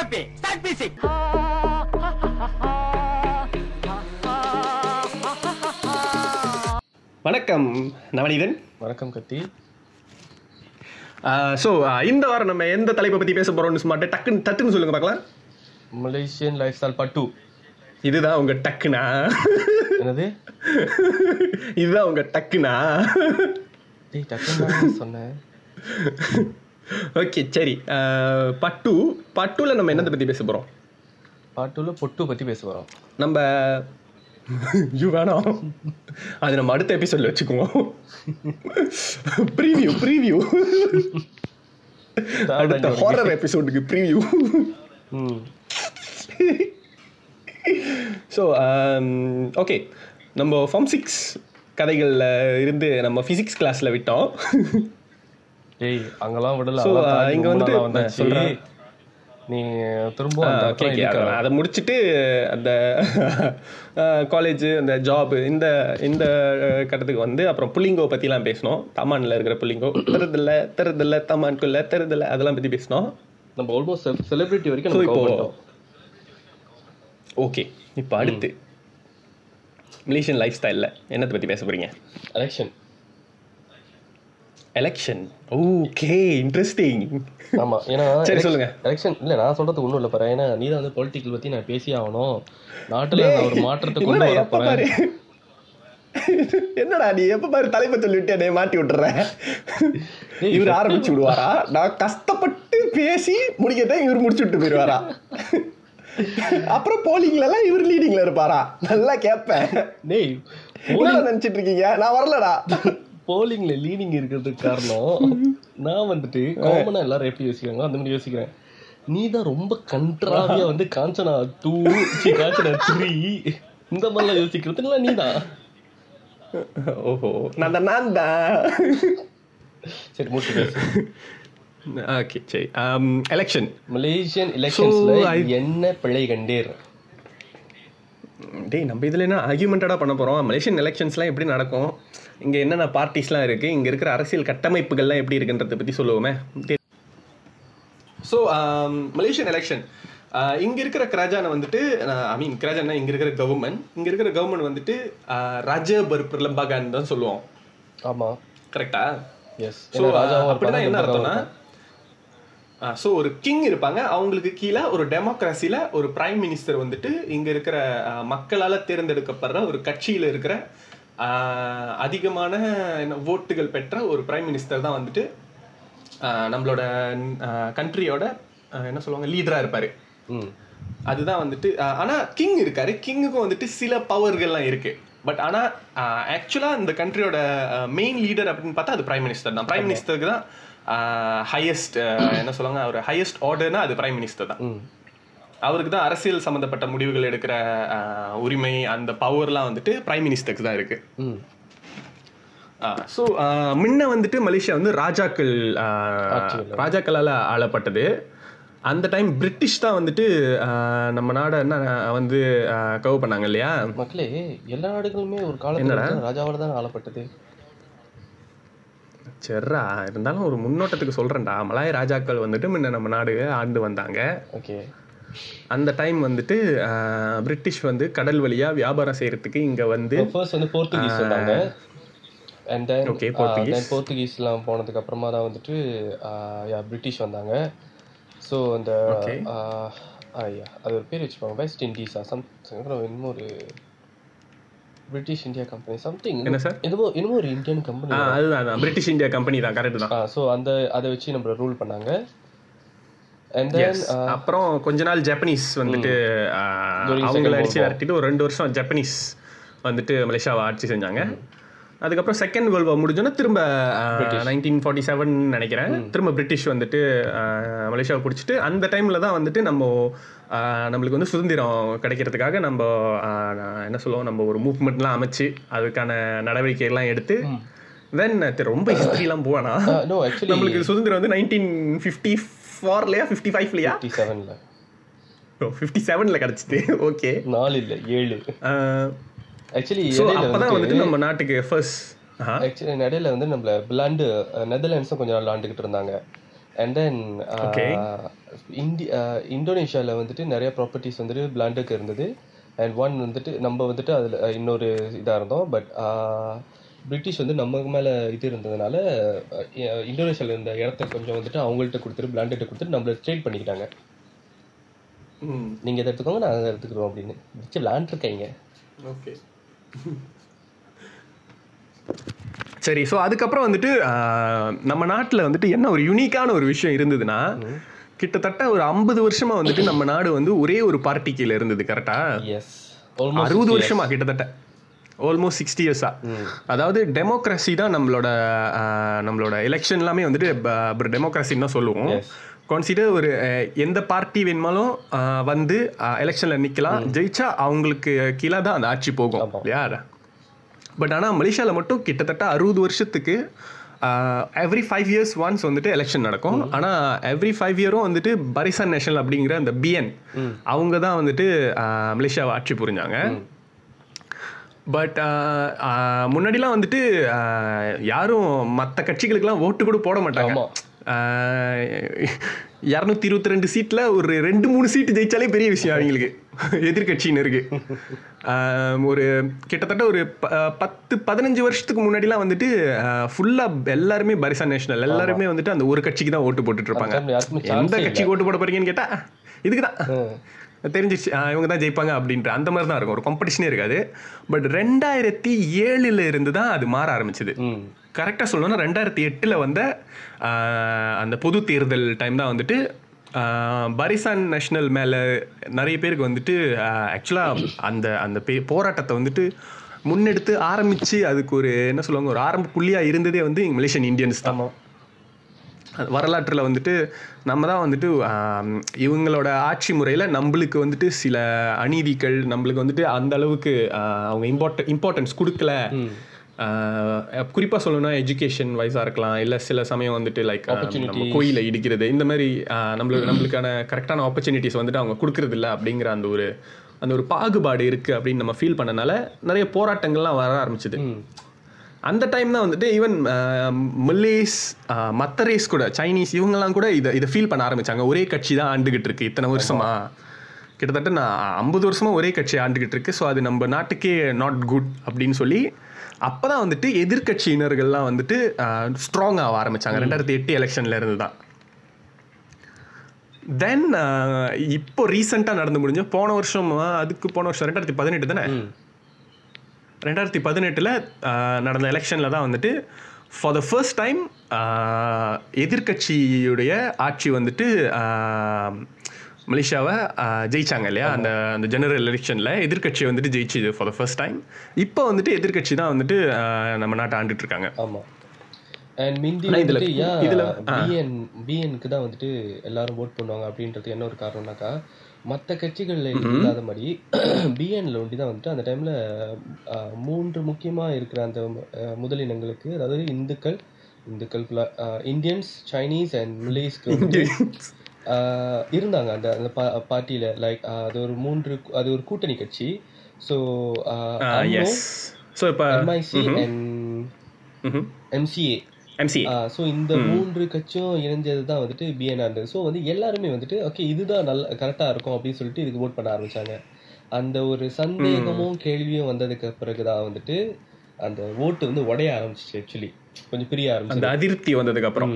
Copy start music வணக்கம் நவநீதன். வணக்கம் கத்தி. ஸோ இந்த வாரம் நம்ம எந்த தலைப்பை பற்றி பேச போகிறோம்னு சும்மா டக்குன்னு டக்குன்னு சொல்லுங்க பார்க்கலாம். மலேசியன் லைஃப் ஸ்டைல் பட்டு இதுதான் உங்க டக்குனா. என்னது? இதுதான் உங்க டக்குனா. டேய் டக்குன்னு சொன்னேன். ஓகே சரி. பட்டு பட்டுல நம்ம என்னத்தை பற்றி பேச போகிறோம் பாட்டுல பொட்டு பத்தி பேச வரோம் நம்ம ஐயோ வேணாம் அது நம்ம அடுத்த எபிசோட்ல வச்சுக்குவோம். ப்ரீவியூ ப்ரீவியூ அடுத்த ஹாரர் எபிசோடுக்கு ப்ரீவியூ ஸோ ஓகே நம்ம ஃபார்ம் சிக்ஸ் கதைகளில் இருந்து நம்ம ஃபிசிக்ஸ் கிளாஸில் விட்டோம். டேய் அங்கெல்லாம் விடல. இங்க வந்துட்டு. சொல்றேன். நீ திரும்ப அதை முடிச்சுட்டு அந்த காலேஜ் அந்த ஜாப் இந்த இந்த கட்டத்துக்கு வந்து அப்புறம் புள்ளிங்கோ பற்றிலாம் பேசினோம். தமானில் இருக்கிற புள்ளிங்கோ தருதில்ல தருதில்ல தமான்குள்ள தருதில்ல அதெல்லாம் பற்றி பேசினோம். நம்ம ஆல்மோஸ்ட் செலிபிரிட்டி வரைக்கும் இப்போ. ஓகே இப்போ அடுத்து. மலேசியன் லைஃப் ஸ்டைலில் என்னத்தை பற்றி பேச போகிறீங்க எலெக்ஷன் எலெக்ஷன் ஓகே இன்ட்ரெஸ்டிங் ஆமா ஏன்னா சரி, சொல்லுங்க. எலெக்ஷன் இல்ல நான் சொல்றது ஒண்ணும் இல்ல பாரு ஏன்னா நீ தான் வந்து பொலிட்டிக்கல் பத்தி நான் பேசி ஆகணும். நாட்டுல ஒரு மாற்றத்தை கொண்டு வர போறேன். என்னடா நீ எப்ப பாரு தலைப்பை சொல்லிட்டு என்னை மாட்டி விட்டுற? இவர் ஆரம்பிச்சு விடுவாரா? நான் கஷ்டப்பட்டு பேசி முடிக்கத்தான் இவர் முடிச்சு விட்டு போயிடுவாரா? அப்புறம் போலிங்ல எல்லாம் இவர் லீடிங்ல இருப்பாரா? நல்லா கேட்பேன் டேய் நினைச்சிட்டு இருக்கீங்க? நான் வரலடா. போலிங்ல லீனிங் இருக்கிறதுக்கு காரணம் நான் வந்துட்டு காமனா எல்லாரும் எப்படி யோசிக்கிறாங்க அந்த மாதிரி யோசிக்கிறேன். நீ தான் ரொம்ப கன்றாவியா வந்து காஞ்சனா டூ காஞ்சனா த்ரீ இந்த மாதிரிலாம் யோசிக்கிறதுனால நீ தான் ஓஹோ நான் தான் நான் தான். சரி மூட்டு பேசு. ஓகே சரி. எலெக்ஷன் மலேசியன் எலெக்ஷன்ஸ்ல என்ன பிழை கண்டீர்? டேய் நம்ம இதில் என்ன ஆர்கியூமெண்டடாக பண்ண போகிறோம் மலேசியன் எலெக்ஷன்ஸ்லாம் எப்படி நடக்கும்? இங்கே என்னென்ன பார்ட்டிஸ்லாம் இருக்குது இங்கே இருக்கிற அரசியல் கட்டமைப்புகள்லாம் எப்படி இருக்குன்றதை பற்றி சொல்லுவோமே. ஸோ மலேசியன் எலெக்ஷன் இங்கே இருக்கிற கிராஜானை வந்துட்டு ஐ மீன் கிராஜானா இங்கே இருக்கிற கவர்மெண்ட் இங்கே இருக்கிற கவர்மெண்ட் வந்துட்டு ராஜபர் பிரலம்பாகான்னு தான் சொல்லுவோம். ஆமா. கரெக்டா எஸ் ஸோ அப்படின்னா என்ன அர்த்தம்னா ஸோ ஒரு கிங் இருப்பாங்க. அவங்களுக்கு கீழே ஒரு டெமோக்ரஸியில் ஒரு பிரைம் மினிஸ்டர் வந்துட்டு இங்கே இருக்கிற மக்களால் தேர்ந்தெடுக்கப்படுற ஒரு கட்சியில் இருக்கிற அதிகமான என்ன ஓட்டுகள் பெற்ற ஒரு பிரைம் மினிஸ்டர் தான் வந்துட்டு நம்மளோட கண்ட்ரியோட என்ன சொல்லுவாங்க லீடராக இருப்பார். அதுதான் வந்துட்டு அஹ், ஆனா கிங் இருக்காரு. கிங்குக்கும் வந்துட்டு சில பவர்கள்லாம் இருக்கு. பட் ஆனா ஆக்சுவலா இந்த கண்ட்ரியோட மெயின் லீடர் அப்படின்னு பார்த்தா அது பிரைம் மினிஸ்டர் தான். பிரைம் மினிஸ்டருக்கு தான் ஹையஸ்ட் என்ன சொல்லுவாங்க? ஒரு ஹையஸ்ட் ஆர்டர்னா அது பிரைம் மினிஸ்டர் தான். அவருக்கு தான் அரசியல் சம்பந்தப்பட்ட முடிவுகள் எடுக்கிற உரிமை அந்த பவர்லாம் வந்துட்டு பிரைம் மினிஸ்டருக்கு தான் இருக்கு. ம். ஸோ முன்ன வந்துட்டு மலேசியா வந்து ராஜாக்கள். ராஜாக்களால் ஆளப்பட்டது. அந்த டைம் பிரிட்டிஷ் தான் வந்துட்டு நம்ம நாடை என்ன வந்து கவ் பண்ணாங்க இல்லையா? மக்களே எல்லா நாடுகளுமே ஒரு காலத்துல ராஜாவோட தான் ஆளப்பட்டது. சரிடா இருந்தாலும் ஒரு முன்னோட்டத்துக்கு சொல்கிறேன்டா மலாய ராஜாக்கள் வந்துட்டு முன்ன நம்ம நாடு ஆண்டு வந்தாங்க. ஓகே. அந்த டைம் வந்துட்டு பிரிட்டிஷ் வந்து கடல் வழியாக வியாபாரம் செய்கிறதுக்கு இங்கே வந்து ஃபர்ஸ்ட் வந்து போர்த்துகீஸ் வந்தாங்க அண்ட் தென் Portuguese. தென் போர்த்துகீஸ்லாம் போனதுக்கு அப்புறமா தான் வந்துட்டு பிரிட்டிஷ் வந்தாங்க. ஸோ அந்த. ஐயா அது ஒரு பேர் வச்சுப்பாங்க வெஸ்ட் இண்டீஸா சம் இன்னும் ஒரு பிரிட்டிஷ் இந்தியா கம்பெனி சம்திங் என்ன sir? என்னமோ என்னமோ ஒரு இந்தியன் கம்பெனி அதுதான். பிரிட்டிஷ் இந்தியா கம்பெனி தான் கரெக்டு தான். ஸோ அந்த அதை வச்சு நம்ம ரூல் பண்ணாங்க. அப்புறம் கொஞ்ச நாள் ஜப்பனீஸ் வந்துட்டு அவங்கள அடிச்சு. விரட்டிட்டு ஒரு ரெண்டு வருஷம் ஜப்பனீஸ் வந்துட்டு மலேசியாவை ஆட்சி செஞ்சாங்க. அதுக்கப்புறம் செகண்ட் வேர்ல்ட் வார் முடிஞ்சோன்னா திரும்ப நைன்டீன் ஃபார்ட்டி செவன் நினைக்கிறேன். திரும்ப பிரிட்டிஷ் வந்துட்டு மலேசியாவை பிடிச்சிட்டு அந்த டைமில் தான் வந்துட்டு நம்ம நம்மளுக்கு வந்து சுதந்திரம் கிடைக்கிறதுக்காக நம்ம என்ன சொல்லுவோம் நம்ம ஒரு மூவ்மெண்ட்லாம் அமைச்சு அதுக்கான நடவடிக்கைகள்லாம் எடுத்து தென் ரொம்ப ஹிஸ்ட்ரிலாம் போவானா? நம்மளுக்கு சுதந்திரம் வந்து நைன்டீன் ஃபிஃப்டி ஃபோர்லையா ஃபிஃப்டி ஃபைவ்லையா செவனில் ஃபிஃப்டி செவனில் கிடச்சிது. ஓகே நாலு இல்லை ஏழு ஆக்சுவலி ஸோ இடையில அப்போ தான் வந்துட்டு நம்ம நாட்டுக்கு ஃபர்ஸ்ட் ஆக்சுவலி இடையில வந்து நம்மள பிளாண்டு நெதர்லாண்ட்ஸும் கொஞ்ச நாள் ஆண்டுகிட்டு இருந்தாங்க. And then. இந்தி இந்தோனேஷியாவில் வந்துட்டு நிறைய ப்ராப்பர்ட்டிஸ் வந்துட்டு பிளாண்டுக்கு இருந்தது. அண்ட் ஒன் வந்துட்டு நம்ம வந்துட்டு அதில் இன்னொரு இதாக இருந்தோம். பட் பிரிட்டிஷ் வந்து நம்ம மேலே இது இருந்ததுனால இந்தோனேஷியாவில் இருந்த இடத்த கொஞ்சம் வந்துட்டு அவங்கள்ட்ட கொடுத்துட்டு பிளாண்டுகிட்ட கொடுத்துட்டு நம்மள ட்ரேட் பண்ணிக்கிட்டாங்க. நீங்கள் இதை எடுத்துக்கோங்க நாங்கள் அதை எடுத்துக்கிறோம் அப்படின்னு. வச்சு விளாண்டுருக்கீங்க ஓகே. சரி ஸோ அதுக்கப்புறம் வந்துட்டு நம்ம நாட்டில் வந்துட்டு என்ன ஒரு யூனிக்கான ஒரு விஷயம் இருந்ததுன்னா கிட்டத்தட்ட ஒரு ஐம்பது வருஷமா வந்துட்டு நம்ம நாடு வந்து ஒரே ஒரு பார்ட்டி கீழே இருந்தது கரெக்டா அறுபது வருஷமா கிட்டத்தட்ட. ஆல்மோஸ்ட் சிக்ஸ்டி இயர்ஸா அதாவது டெமோக்ரஸி தான் நம்மளோட நம்மளோட எலெக்ஷன் எல்லாமே வந்துட்டு டெமோக்ரஸின்னு தான் சொல்லுவோம். கான்சிடர் ஒரு எந்த பார்ட்டி வேணுமாலும் வந்து எலெக்ஷனில் நிற்கலாம் ஜெயிச்சா அவங்களுக்கு கீழே தான் அந்த ஆட்சி போகும். இல்லையா? பட் ஆனால் மலேசியாவில் மட்டும் கிட்டத்தட்ட அறுபது வருஷத்துக்கு எவ்ரி ஃபைவ் இயர்ஸ் ஒன்ஸ் வந்துட்டு எலெக்ஷன் நடக்கும். ஆனால் எவ்ரி ஃபைவ் இயரும் வந்துட்டு பரிசான் நேஷனல் அப்படிங்கிற அந்த பிஎன் அவங்க தான் வந்துட்டு மலேசியாவை ஆட்சி புரிஞ்சாங்க. பட் முன்னாடிலாம் வந்துட்டு யாரும் மற்ற கட்சிகளுக்கெல்லாம் ஓட்டு கூட போட மாட்டாங்க. இரநூத்தி இருபத்தி ரெண்டு சீட்டில் ஒரு ரெண்டு மூணு சீட்டு ஜெயிச்சாலே பெரிய விஷயம் அவங்களுக்கு. எதிர்கட்சியினருக்கு ஒரு கிட்டத்தட்ட ஒரு பத்து பதினஞ்சு வருஷத்துக்கு முன்னாடிலாம் வந்துட்டு ஃபுல்லாக எல்லாருமே பரிசா நேஷனல். எல்லாருமே வந்துட்டு அந்த ஒரு கட்சிக்கு தான் ஓட்டு போட்டுட்டு இருப்பாங்க எந்த கட்சிக்கு ஓட்டு போட போறீங்கன்னு கேட்டா இதுக்கு தான் தெரிஞ்சிச்சு. இவங்க தான் ஜெயிப்பாங்க அப்படின்ற அந்த மாதிரி தான் இருக்கும். ஒரு காம்படிஷனே இருக்காது. பட் ரெண்டாயிரத்தி ஏழுல இருந்து தான் அது மாற ஆரம்பிச்சது. கரெக்டாக சொல்லணும்னா ரெண்டாயிரத்தி எட்டில் வந்த அந்த பொது தேர்தல் டைம் தான் வந்துட்டு பரிசான் நேஷனல் மேலே நிறைய பேருக்கு வந்துட்டு ஆக்சுவலாக அந்த அந்த பே- போராட்டத்தை வந்துட்டு முன்னெடுத்து ஆரம்பித்து அதுக்கு ஒரு என்ன சொல்லுவாங்க ஒரு ஆரம்ப புள்ளியாக இருந்ததே வந்து மலேசியன் இந்தியன்ஸ் தான். வரலாற்றில் வந்துட்டு நம்ம தான் வந்துட்டு இவங்களோட ஆட்சி முறையில் நம்மளுக்கு வந்துட்டு சில அநீதிகள் நம்மளுக்கு வந்துட்டு அந்த அளவுக்கு அவங்க இம்பார்ட்ட இம்பார்ட்டன்ஸ் கொடுக்கல. குறிப்பாக சொல்லணும்னா எஜுகேஷன் வைஸாக இருக்கலாம். இல்லை சில சமயம் வந்துட்டு லைக் நம்ம கோயிலை இடிக்கிறது. இந்த மாதிரி நம்மளுக்கு நம்மளுக்கான கரெக்டான ஆப்பர்ச்சுனிட்டிஸ் வந்துட்டு அவங்க கொடுக்கறது இல்ல அப்படிங்கிற அந்த ஒரு அந்த ஒரு பாகுபாடு இருக்குது அப்படின்னு நம்ம ஃபீல் பண்ணனால நிறைய போராட்டங்கள்லாம் வர ஆரம்பிச்சது. அந்த டைம் தான் வந்துட்டு ஈவன் மல்லேஸ் மற்ற ரேஸ் கூட சைனீஸ் இவங்கெல்லாம் கூட இதை இதை ஃபீல் பண்ண ஆரம்பிச்சாங்க. ஒரே கட்சி தான் ஆண்டுகிட்டு இருக்கு இத்தனை வருஷமா. கிட்டத்தட்ட நான் ஐம்பது வருஷமா ஒரே கட்சி ஆண்டுகிட்டு இருக்கு. ஸோ அது நம்ம நாட்டுக்கே நாட் குட் அப்படின்னு சொல்லி அப்போ தான் வந்துட்டு எதிர்கட்சியினர்கள்லாம் வந்துட்டு ஸ்ட்ராங் ஆக ஆரம்பிச்சாங்க. ரெண்டாயிரத்தி எட்டு எலெக்ஷன்ல இருந்து தான் தென் இப்போ ரீசெண்டாக நடந்து முடிஞ்ச போன வருஷம் அதுக்கு போன வருஷம் ரெண்டாயிரத்தி பதினெட்டு தானே? ரெண்டாயிரத்தி பதினெட்டில் நடந்த எலெக்ஷனில் தான் வந்துட்டு ஃபார் த ஃபர்ஸ்ட் டைம் எதிர்க்கட்சியுடைய ஆட்சி வந்துட்டு மலேசியாவை ஜெயிச்சாங்க இல்லையா? அந்த அந்த ஜெனரல் எலெக்ஷனில் எதிர்க்கட்சி வந்துட்டு ஜெயிச்சுது ஃபார் த ஃபர்ஸ்ட் டைம் இப்போ வந்துட்டு எதிர்க்கட்சி தான் வந்துட்டு நம்ம நாட்டை ஆண்டுட்டு இருக்காங்க. ஆமா. அண்ட் மிந்தி இதுல- வந்துட்டு ஏன் இதுல- பிஎன் பிஎனுக்கு தான் வந்துட்டு எல்லாரும் ஓட் பண்ணுவாங்க அப்படின்றது என்ன ஒரு காரணம்னாக்கா மற்ற கட்சிகள்ல இல்லாத மாதிரி பிஎன்ல ஒண்டி தான் வந்துட்டு அந்த டைம்ல மூன்று முக்கியமா இருக்கிற அந்த முதலினங்களுக்கு அதாவது இந்துக்கள் இந்துக்கள் இந்தியன்ஸ் சைனீஸ் அண்ட் மலேஸ்க்கு இருந்தாங்க அந்த அந்த பார்ட்டியில லைக் அது ஒரு மூன்று அது ஒரு கூட்டணி கட்சி. ஸோ ஸோ இப்போ எம்ஐசி அண்ட் எம்சிஏ ஸோ இந்த மூன்று கட்சியும் இணைஞ்சது தான் வந்துட்டு பிஎன்ஆர் இருந்தது ஸோ வந்து எல்லாருமே வந்துட்டு ஓகே இதுதான் நல்ல கரெக்டாக இருக்கும் அப்படின்னு சொல்லிட்டு இதுக்கு ஓட் பண்ண ஆரம்பிச்சாங்க. அந்த ஒரு சந்தேகமும் கேள்வியும் வந்ததுக்கு பிறகு தான் வந்துட்டு அந்த ஓட்டு வந்து உடைய ஆரம்பிச்சிச்சு ஆக்சுவலி கொஞ்சம் பிரிய ஆரம்பிச்சு அந்த அதிருப்தி வந்ததுக்கு அப்புறம்.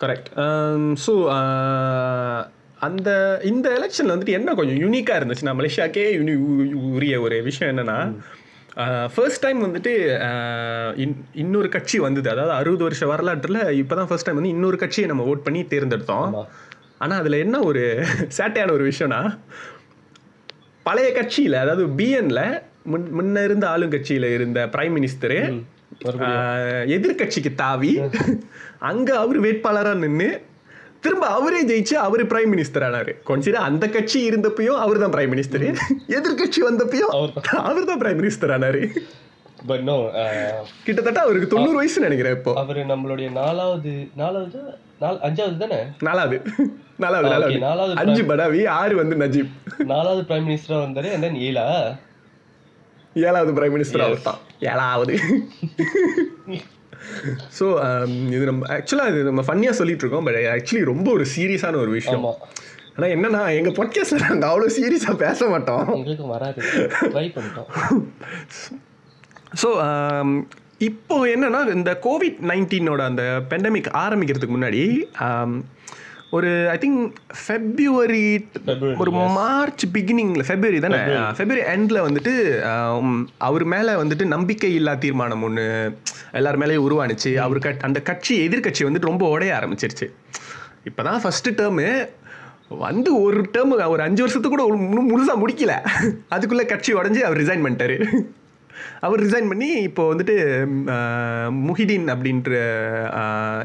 கரெக்ட் ஸோ அந்த இந்த எலெக்ஷனில் வந்துட்டு என்ன கொஞ்சம் யூனிக்காக இருந்துச்சுன்னா மலேசியாக்கே யூனி உரிய ஒரு விஷயம் என்னன்னா ஃபர்ஸ்ட் டைம் வந்துட்டு ஆஹ், இன்- இன்னொரு கட்சி வந்தது. அதாவது அறுபது வருஷ வரலாற்றில் இப்போ தான் ஃபர்ஸ்ட் டைம் வந்து இன்னொரு கட்சியை நம்ம ஓட் பண்ணி தேர்ந்தெடுத்தோம். ஆனால் அதில் என்ன ஒரு சேட்டையான ஒரு விஷயம்னா பழைய கட்சியில் அதாவது பிஎன்ல முன் முன்ன இருந்த ஆளுங்கட்சியில் இருந்த பிரைம் மினிஸ்டரு எதிர்கட்சிக்கு தாவி அங்க அவர் வேட்பாளரா நின்னு திரும்ப அவரே ஜெயிச்சு அவரு பிரைம் மினிஸ்டர் ஆனாரு. கொஞ்சம் அந்த கட்சி இருந்தப்பயும் அவர் தான் பிரைம் மினிஸ்டர் எதிர்கட்சி வந்தப்பயும் அவர்தான். அவர் தான் பிரைம் மினிஸ்டர் ஆனாரு பட் நோ கிட்டத்தட்ட அவருக்கு தொண்ணூறு வயசு நினைக்கிறேன் இப்போ. அவர் நம்மளுடைய நாலாவது நாலாவது நாலு அஞ்சாவது தானே? நாலாவது. நாலாவது நாலாவது. நாலாவது அஞ்சு படாவி ஆறு வந்து நஜீப். நாலாவது பிரைம் மினிஸ்டரா வந்தாரு அண்ட் தென் ஏழா? ஏழாவது பிரைம் மினிஸ்டர் அவர் தான் ஏழாவது. ஸோ இது நம்ம ஆக்சுவலாக இது நம்ம ஃபன்னியாக சொல்லிட்டு இருக்கோம் பட் ஆக்சுவலி ரொம்ப ஒரு சீரியஸான ஒரு விஷயம். ஆனால் என்னன்னா எங்கள் பாட்காஸ்ட்டில் நாங்கள் அவ்வளோ சீரியஸாக பேச மாட்டோம். எங்களுக்கு வராது. ட்ரை பண்ணிட்டோம். ஸோ இப்போ என்னன்னா இந்த கோவிட் நைன்டீனோட அந்த பெண்டமிக் ஆரம்பிக்கிறதுக்கு முன்னாடி um, ஒரு ஐ திங்க் ஃபெப்ரவரி ஒரு மார்ச் பிகினிங்ல ஃபெப்ரவரி தானே? ஃபெப்ரவரி எண்டில் வந்துட்டு அவர் மேலே வந்துட்டு நம்பிக்கை இல்லா தீர்மானம் ஒன்று எல்லார் மேலேயும் உருவானுச்சு. அவர் கட் அந்த கட்சி எதிர்க்கட்சி வந்துட்டு ரொம்ப உடைய ஆரம்பிச்சிருச்சு. இப்போ தான் ஃபஸ்ட்டு டேர்மு வந்து ஒரு டேர்ம் ஒரு அஞ்சு வருஷத்துக்கு கூட முழு- முழுசா முடிக்கல. அதுக்குள்ளே கட்சி உடஞ்சி அவர் ரிசைன் பண்ணிட்டாரு. அவர் ரிசைன் பண்ணி இப்போ வந்துட்டு முஹிதீன் அப்படின்ற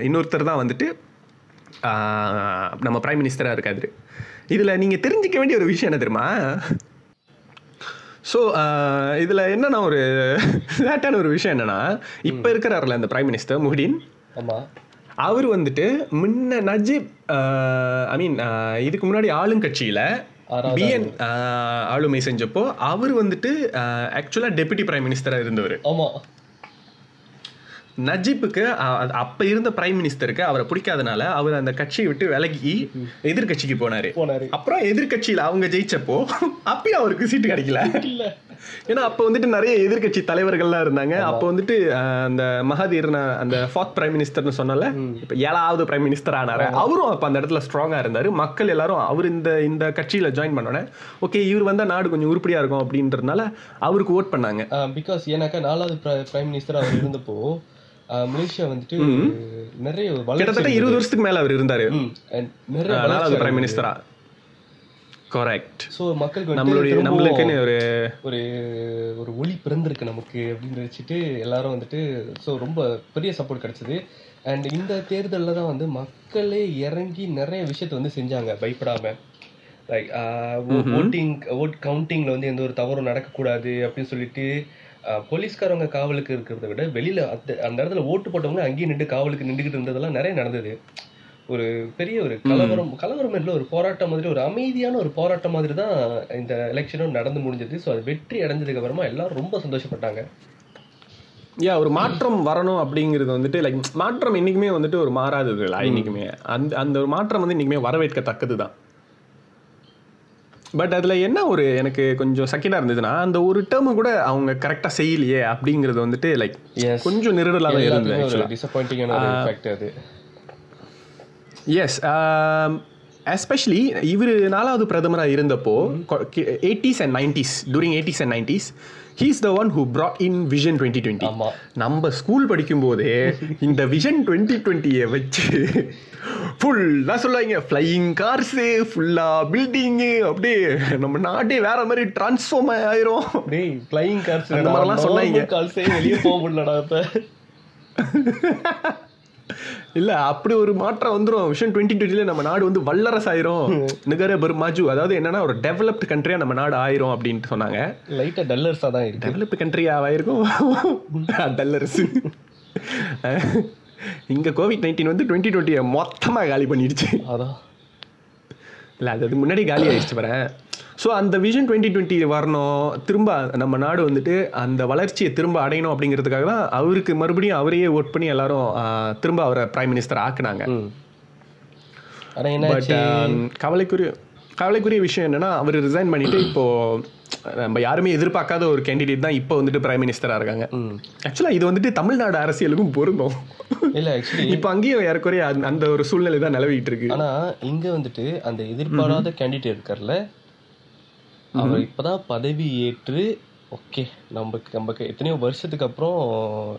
இன்னொருத்தர் தான் வந்துட்டு நம்ம பிரைம் மினிஸ்டராக இருக்காரு. இதில் நீங்கள் தெரிஞ்சிக்க வேண்டிய ஒரு விஷயம் என்ன தெரியுமா? ஸோ இதில் என்னன்னா ஒரு சேட்டான ஒரு விஷயம் என்னன்னா இப்போ இருக்கிறாருல இந்த பிரைம் மினிஸ்டர் முஹிதீன் ஆமா. அவர் வந்துட்டு முன்ன நஜீப் ஐ மீன் இதுக்கு முன்னாடி ஆளுங்கட்சியில் பிஎன் ஆளுமை செஞ்சப்போ அவர் வந்துட்டு ஆக்சுவலாக டெபுட்டி பிரைம் மினிஸ்டராக இருந்தவர். ஆமா. நஜீப்புக்கு அப்ப இருந்த பிரைம் மினிஸ்டருக்கு அவரை பிடிக்காதனால அவர் அந்த கட்சியை விட்டு விலகி எதிர்க்கட்சிக்கு போனாரு. அப்புறம் எதிர்க்கட்சியில அவங்க ஜெயிச்சப்போ அப்பயும் அவருக்கு சீட்டு கிடைக்கல. ஏன்னா அப்போ வந்துட்டு நிறைய எதிர்க்கட்சி தலைவர்கள்லாம் இருந்தாங்க. அப்போ வந்துட்டு அந்த மகாதீர் அந்த ஃபார்த் பிரைம் மினிஸ்டர்னு சொன்னால இப்போ ஏழாவது பிரைம் மினிஸ்டர் ஆனாரு. அவரும் அப்போ அந்த இடத்துல ஸ்ட்ராங்கா இருந்தாரு. மக்கள் எல்லாரும் அவர் இந்த இந்த கட்சியில ஜாயின் பண்ணோன்னே ஓகே இவர் வந்தா நாடு கொஞ்சம் உருப்படியா இருக்கும் அப்படின்றதுனால அவருக்கு ஓட் பண்ணாங்க. பிகாஸ் ஏன்னாக்கா நாலாவது பிரைம் மினிஸ்டர் அவர் இருந்தப்போ மலேசியா வந்துட்டு நிறைய கிட்டத்தட்ட இருபது வருஷத்துக்கு மேல அவர் இருந்தாரு. நிறைய பிரைம் மினிஸ்டரா கரெக்ட் ஸோ மக்களுக்கு நம்மளுடைய நம்மளுக்குன்னு ஒரு ஒரு ஒரு ஒளி பிறந்திருக்கு நமக்கு அப்படின்னு நினைச்சிட்டு எல்லாரும் வந்துட்டு ஸோ ரொம்ப பெரிய சப்போர்ட் கிடைச்சது. அண்ட் இந்த தேர்தலில் தான் வந்து மக்களே இறங்கி நிறைய விஷயத்த வந்து செஞ்சாங்க பயப்படாம. லைக் ஓட்டிங் ஓட் கவுண்டிங்ல வந்து எந்த ஒரு தவறும் நடக்கக்கூடாது அப்படின்னு சொல்லிட்டு ஆஹ், போலீஸ்காரங்க காவலுக்கு இருக்கிறத விட வெளியில அந்த அந்த இடத்துல ஓட்டு போட்டவங்க அங்கேயும் நின்று காவலுக்கு நின்றுக்கிட்டு இருந்ததெல்லாம் நிறைய நடந்தது. ஒரு பெரிய ஒரு கலவரம் கலவரம் இல்லை ஒரு போராட்டம் மாதிரி ஒரு அமைதியான ஒரு போராட்டம் மாதிரி தான் இந்த எலெக்ஷனும் நடந்து முடிஞ்சது. ஸோ அது வெற்றி அடைஞ்சதுக்கு அப்புறமா எல்லாரும் ரொம்ப சந்தோஷப்பட்டாங்க. யா ஒரு மாற்றம் வரணும் அப்படிங்கிறது வந்துட்டு லைக் மாற்றம் என்னைக்குமே வந்துட்டு ஒரு மாறாதது இல்லை இன்னைக்குமே. அந்த அந்த ஒரு மாற்றம் வந்து இன்னைக்குமே வரவேற்கத்தக்கது தான் பட் அதில் என்ன ஒரு எனக்கு கொஞ்சம் சக்கிடாக இருந்ததுன்னா அந்த ஒரு டேர்மு கூட அவங்க கரெக்டாக செய்யலையே அப்படிங்கிறது வந்துட்டு லைக் கொஞ்சம் நெருடலாக இருந்தது எஸ் எஸ்பெஷலி இவர் நாலாவது பிரதமராக இருந்தப்போ eighties and nineties during eighties and nineties he's the one who brought in vision twenty twenty நம்ம ஸ்கூல் படிக்கும்போதே இந்த விஷன் டுவெண்ட்டி டுவெண்ட்டியை வச்சு ஃபுல்லாக சொல்லுவாங்க ஃப்ளையிங் கார்ஸு ஃபுல்லாக பில்டிங்கு அப்படியே நம்ம நாட்டே வேற மாதிரி டிரான்ஸ்ஃபார்ம் ஆயிரும். ஃப்ளையிங் கார்ஸ் அந்த மாதிரிலாம் சொன்னாங்க. கால்ஸே வெளியே போக முடியலடா இப்ப. இல்லை அப்படி ஒரு மாற்றம் வந்துரும். விஷன் டுவெண்ட்டி டுவெண்ட்டியில் நம்ம நாடு வந்து வல்லரசு ஆயிரும் நிகர பெருமாஜு அதாவது என்னன்னா ஒரு டெவலப்டு கண்ட்ரியாக நம்ம நாடு ஆயிரும் அப்படின்ட்டு சொன்னாங்க. லைட்டா டல்லர்ஸா தான் இருக்கு. டெவலப்டு கண்ட்ரியாக ஆயிருக்கும் டல்லரசு இங்கே கோவிட் நைன்டீன் வந்து டுவெண்ட்டி டுவெண்ட்டியை மொத்தமாக காலி பண்ணிடுச்சு. அதான். இல்லை அது முன்னாடி காலி ஆயிடுச்சு வரேன் ஸோ அந்த விஷன் டுவெண்ட்டி டுவெண்ட்டி வரணும். திரும்ப நம்ம நாடு வந்துட்டு அந்த வளர்ச்சியை திரும்ப அடையணும் அப்படிங்கிறதுக்காக தான் அவருக்கு மறுபடியும் அவரையே ஓட் பண்ணி எல்லாரும் திரும்ப அவரை பிரைம் மினிஸ்டர் ஆக்குனாங்க. பட் கவலைக்குரிய கவலைக்குரிய விஷயம் என்னன்னா அவர் ரிசைன் பண்ணிட்டு இப்போ நம்ம யாருமே எதிர்பார்க்காத ஒரு கேண்டிடேட் தான் இப்போ வந்துட்டு பிரைம் மினிஸ்டராக இருக்காங்க. ஆக்சுவலாக இது வந்துட்டு தமிழ்நாடு அரசியலுக்கும் பொருந்தும். இல்ல ஆக்சுவலி இப்போ அங்கேயும் ஏறக்குறைய அந்த- ஒரு சூழ்நிலை தான் நிலவிட்டு இருக்கு. ஆனா இங்க வந்துட்டு அந்த எதிர்பாராத கேண்டிடேட் இருக்கார்ல அவர் இப்பதான் பதவி ஏற்று ஓகே நமக்கு நமக்கு எத்தனையோ வருஷத்துக்கு அப்புறம்